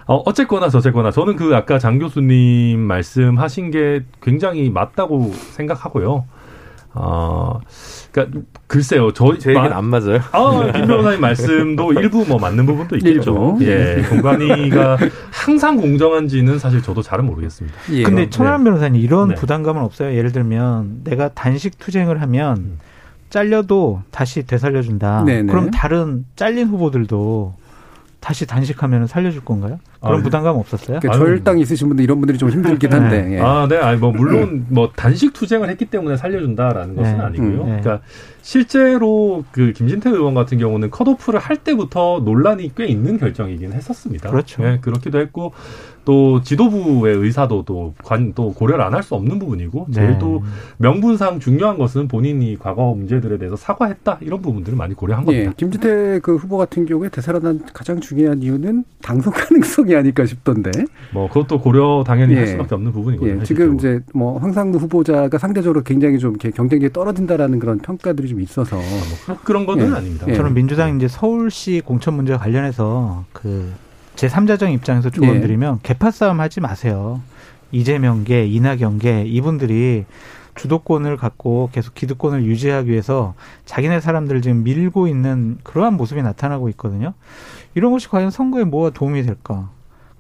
어, 어쨌거나 저쨌거나 저는 그 아까 장 교수님 말씀하신 게 굉장히 맞다고 생각하고요. 어, 그러니까 글쎄요, 저제 얘기는 안 맞아요. 아, 김 변호사님 말씀도 일부 뭐 맞는 부분도 있겠죠. 일부. 예, 공관위가 항상 공정한지는 사실 저도 잘은 모르겠습니다. 예. 근데 네. 천하람 변호사님 이런 네. 부담감은 없어요. 예를 들면 내가 단식 투쟁을 하면 잘려도 다시 되살려준다. 네네. 그럼 다른 잘린 후보들도 다시 단식하면 살려줄 건가요? 그런 아, 네. 부담감 없었어요? 그러니까. 저혈당 있으신 분들 이런 분들이 좀 힘들긴 한데. 예. 아, 네. 아니, 뭐, 물론, 뭐, 단식 투쟁을 했기 때문에 살려준다라는 것은 네. 아니고요. 음, 네. 그러니까, 실제로 그 김진태 의원 같은 경우는 컷오프를 할 때부터 논란이 꽤 있는 결정이긴 했었습니다. 그렇죠. 네, 그렇기도 했고, 또 지도부의 의사도 또, 관, 또 고려를 안 할 수 없는 부분이고, 제일 네. 또 명분상 중요한 것은 본인이 과거 문제들에 대해서 사과했다, 이런 부분들을 많이 고려한 예, 겁니다. 김지태 그 후보 같은 경우에 되살아난 가장 중요한 이유는 당선 가능성이 아닐까 싶던데. 뭐, 그것도 고려 당연히 예. 할 수밖에 없는 부분이거든요. 예, 지금. 이제 뭐 황상무 후보자가 상대적으로 굉장히 좀 이렇게 경쟁력이 떨어진다라는 그런 평가들이 좀 있어서. 뭐 그런 거는 예. 아닙니다. 예. 저는 민주당 이제 서울시 공천 문제와 관련해서 그 제3자정 입장에서 조언 예. 드리면 개파 싸움 하지 마세요. 이재명계, 이낙연계 이분들이 주도권을 갖고 계속 기득권을 유지하기 위해서 자기네 사람들을 지금 밀고 있는 그러한 모습이 나타나고 있거든요. 이런 것이 과연 선거에 뭐가 도움이 될까?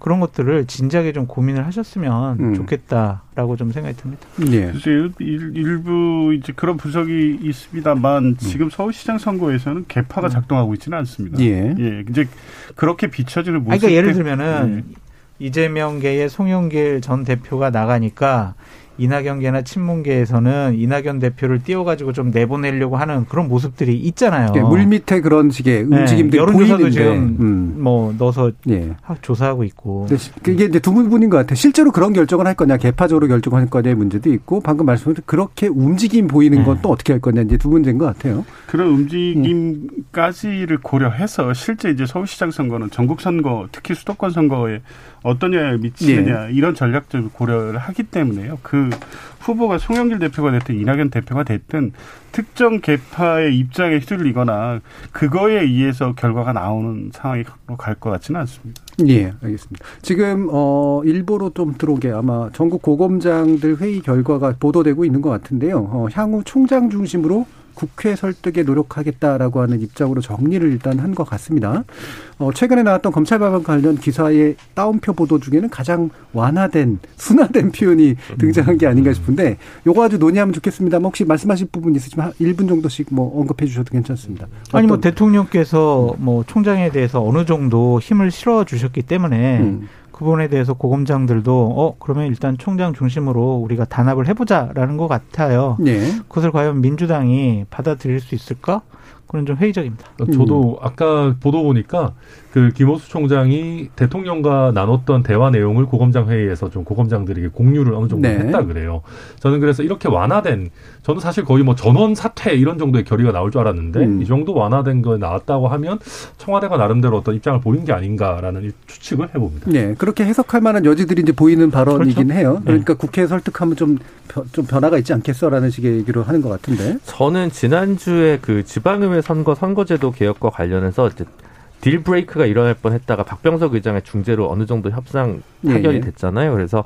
그런 것들을 진지하게 좀 고민을 하셨으면 음. 좋겠다라고 좀 생각이 듭니다. 예. 그래서 일, 일- 일부 이제 그런 분석이 있습니다만 지금 서울시장 선거에서는 개파가 작동하고 있지는 않습니다. 예. 예, 이제 그렇게 비춰지는 모습. 그러니까 예를 때- 들면은 이재명계의 송영길 전 대표가 나가니까 이낙연계나 친문계에서는 이낙연 대표를 띄워가지고 좀 내보내려고 하는 그런 모습들이 있잖아요. 예, 물 밑에 그런 식의 네, 움직임들이 여론조사도 보이는데. 지금 음. 뭐 넣어서 예. 하- 조사하고 있고. 그게 이제 두 분인 것 같아요. 실제로 그런 결정을 할 거냐, 개파적으로 결정할 거냐의 문제도 있고, 방금 말씀하신 그렇게 움직임 보이는 건 네. 또 어떻게 할 거냐, 이제 두 문제인 것 같아요. 그런 움직임까지를 고려해서 실제 이제 서울시장 선거는 전국 선거, 특히 수도권 선거에 어떤 영향을 미치느냐 예. 이런 전략적을 고려를 하기 때문에요. 그 후보가 송영길 대표가 됐든 이낙연 대표가 됐든 특정 개파의 입장에 휘둘리거나 그거에 의해서 결과가 나오는 상황이 갈 것 같지는 않습니다. 예, 알겠습니다. 지금 어 일보로 좀 들어오게 아마 전국 고검장들 회의 결과가 보도되고 있는 것 같은데요. 어, 향후 총장 중심으로 국회 설득에 노력하겠다라고 하는 입장으로 정리를 일단 한 것 같습니다. 어, 최근에 나왔던 검찰 발언 관련 기사의 따옴표 보도 중에는 가장 완화된 순화된 표현이 등장한 게 아닌가 싶은데 요거 아주 논의하면 좋겠습니다만 혹시 말씀하실 부분 있으시면 한 1분 정도씩 뭐 언급해 주셔도 괜찮습니다. 아니 뭐 대통령께서 뭐 총장에 대해서 어느 정도 힘을 실어 주셨기 때문에 음. 그 부분에 대해서 고검장들도 어 그러면 일단 총장 중심으로 우리가 단합을 해보자라는 것 같아요. 예. 그것을 과연 민주당이 받아들일 수 있을까? 그건 좀 회의적입니다. 저도 아까 보도 보니까 그 김호수 총장이 대통령과 나눴던 대화 내용을 고검장 회의에서 좀 고검장들에게 공유를 어느 정도 네. 했다 그래요. 저는 그래서 이렇게 완화된 저는 사실 거의 뭐 전원 사퇴 이런 정도의 결의가 나올 줄 알았는데 음. 이 정도 완화된 거 나왔다고 하면 청와대가 나름대로 어떤 입장을 보인 게 아닌가라는 추측을 해봅니다. 네, 그렇게 해석할 만한 여지들이 이제 보이는 발언이긴 그렇죠. 해요. 그러니까 국회 설득하면 좀, 변- 좀 변화가 있지 않겠어라는 식의 얘기를 하는 것 같은데. 저는 지난주에 그 지방의회 선거 선거제도 개혁과 관련해서 이제 딜 브레이크가 일어날 뻔했다가 박병석 의장의 중재로 어느 정도 협상 타결이 예. 됐잖아요. 그래서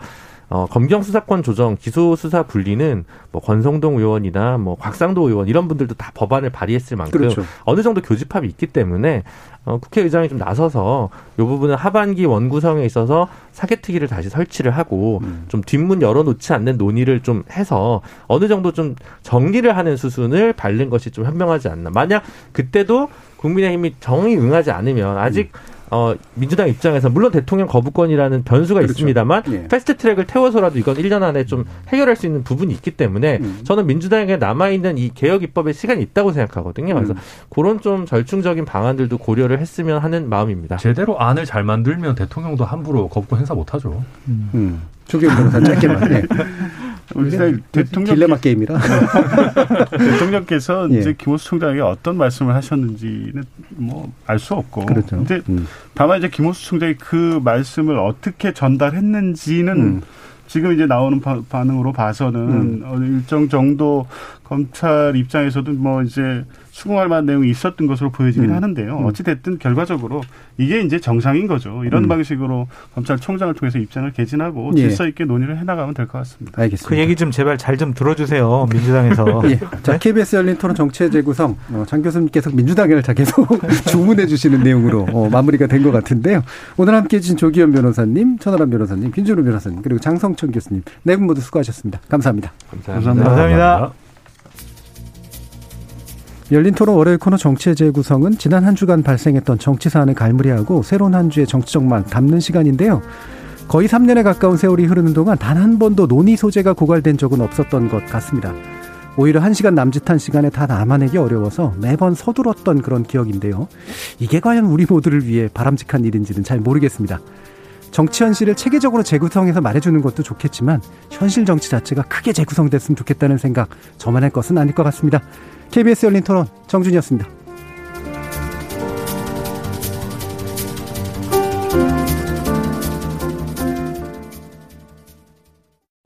어, 검경 수사권 조정, 기소 수사 분리는 뭐 권성동 의원이나 뭐 곽상도 의원 이런 분들도 다 법안을 발의했을 만큼 그렇죠. 어느 정도 교집합이 있기 때문에 어, 국회의장이 좀 나서서 이 부분은 하반기 원구성에 있어서 사개특위를 다시 설치를 하고 음. 좀 뒷문 열어놓지 않는 논의를 좀 해서 어느 정도 좀 정리를 하는 수순을 밟는 것이 좀 현명하지 않나. 만약 그때도 국민의힘이 정의 응하지 않으면 아직 어, 민주당 입장에서 물론 대통령 거부권이라는 변수가 그렇죠. 있습니다만 예. 패스트 트랙을 태워서라도 이건 1년 안에 좀 해결할 수 있는 부분이 있기 때문에 음. 저는 민주당에게 남아 있는 이 개혁 입법의 시간이 있다고 생각하거든요. 그래서 음. 그런 좀 절충적인 방안들도 고려를 했으면 하는 마음입니다. 제대로 안을 잘 만들면 대통령도 함부로 거부권 행사 못 하죠. 음. 조기현 변호사 짧게만. 네. 우리 대통령 딜레마 게임이라. 대통령께서 예. 이제 김호수 총장에게 어떤 말씀을 하셨는지는 뭐 알 수 없고 그렇죠. 이제 음. 다만 이제 김호수 총장이 그 말씀을 어떻게 전달했는지는 음. 지금 이제 나오는 바- 반응으로 봐서는 음. 어, 일정 정도 검찰 입장에서도 뭐 이제 수긍할 만한 내용이 있었던 것으로 보여지긴 음. 하는데요. 음. 어찌 됐든 결과적으로 이게 이제 정상인 거죠. 이런 음. 방식으로 검찰총장을 통해서 입장을 개진하고 예. 질서 있게 논의를 해나가면 될 것 같습니다. 알겠습니다. 그 얘기 좀 제발 잘 좀 들어주세요 민주당에서. 예. 자, KBS 열린 토론 정치의 재구성. 어, 장 교수님께서 민주당을 자 계속 주문해 주시는 내용으로 어, 마무리가 된 것 같은데요. 오늘 함께 해 주신 조기현 변호사님, 천하람 변호사님, 김준우 변호사님, 그리고 장성천 교수님. 네 분 모두 수고하셨습니다. 감사합니다. 감사합니다. 감사합니다. 열린 토론 월요일 코너 정치의 재구성은 지난 한 주간 발생했던 정치 사안을 갈무리하고 새로운 한 주의 정치적 막 담는 시간인데요. 거의 3년에 가까운 세월이 흐르는 동안 단 한 번도 논의 소재가 고갈된 적은 없었던 것 같습니다. 오히려 한 시간 남짓한 시간에 다 남아내기 어려워서 매번 서둘었던 그런 기억인데요. 이게 과연 우리 모두를 위해 바람직한 일인지는 잘 모르겠습니다. 정치 현실을 체계적으로 재구성해서 말해주는 것도 좋겠지만 현실 정치 자체가 크게 재구성됐으면 좋겠다는 생각 저만의 것은 아닐 것 같습니다. KBS 열린 토론 정준이었습니다.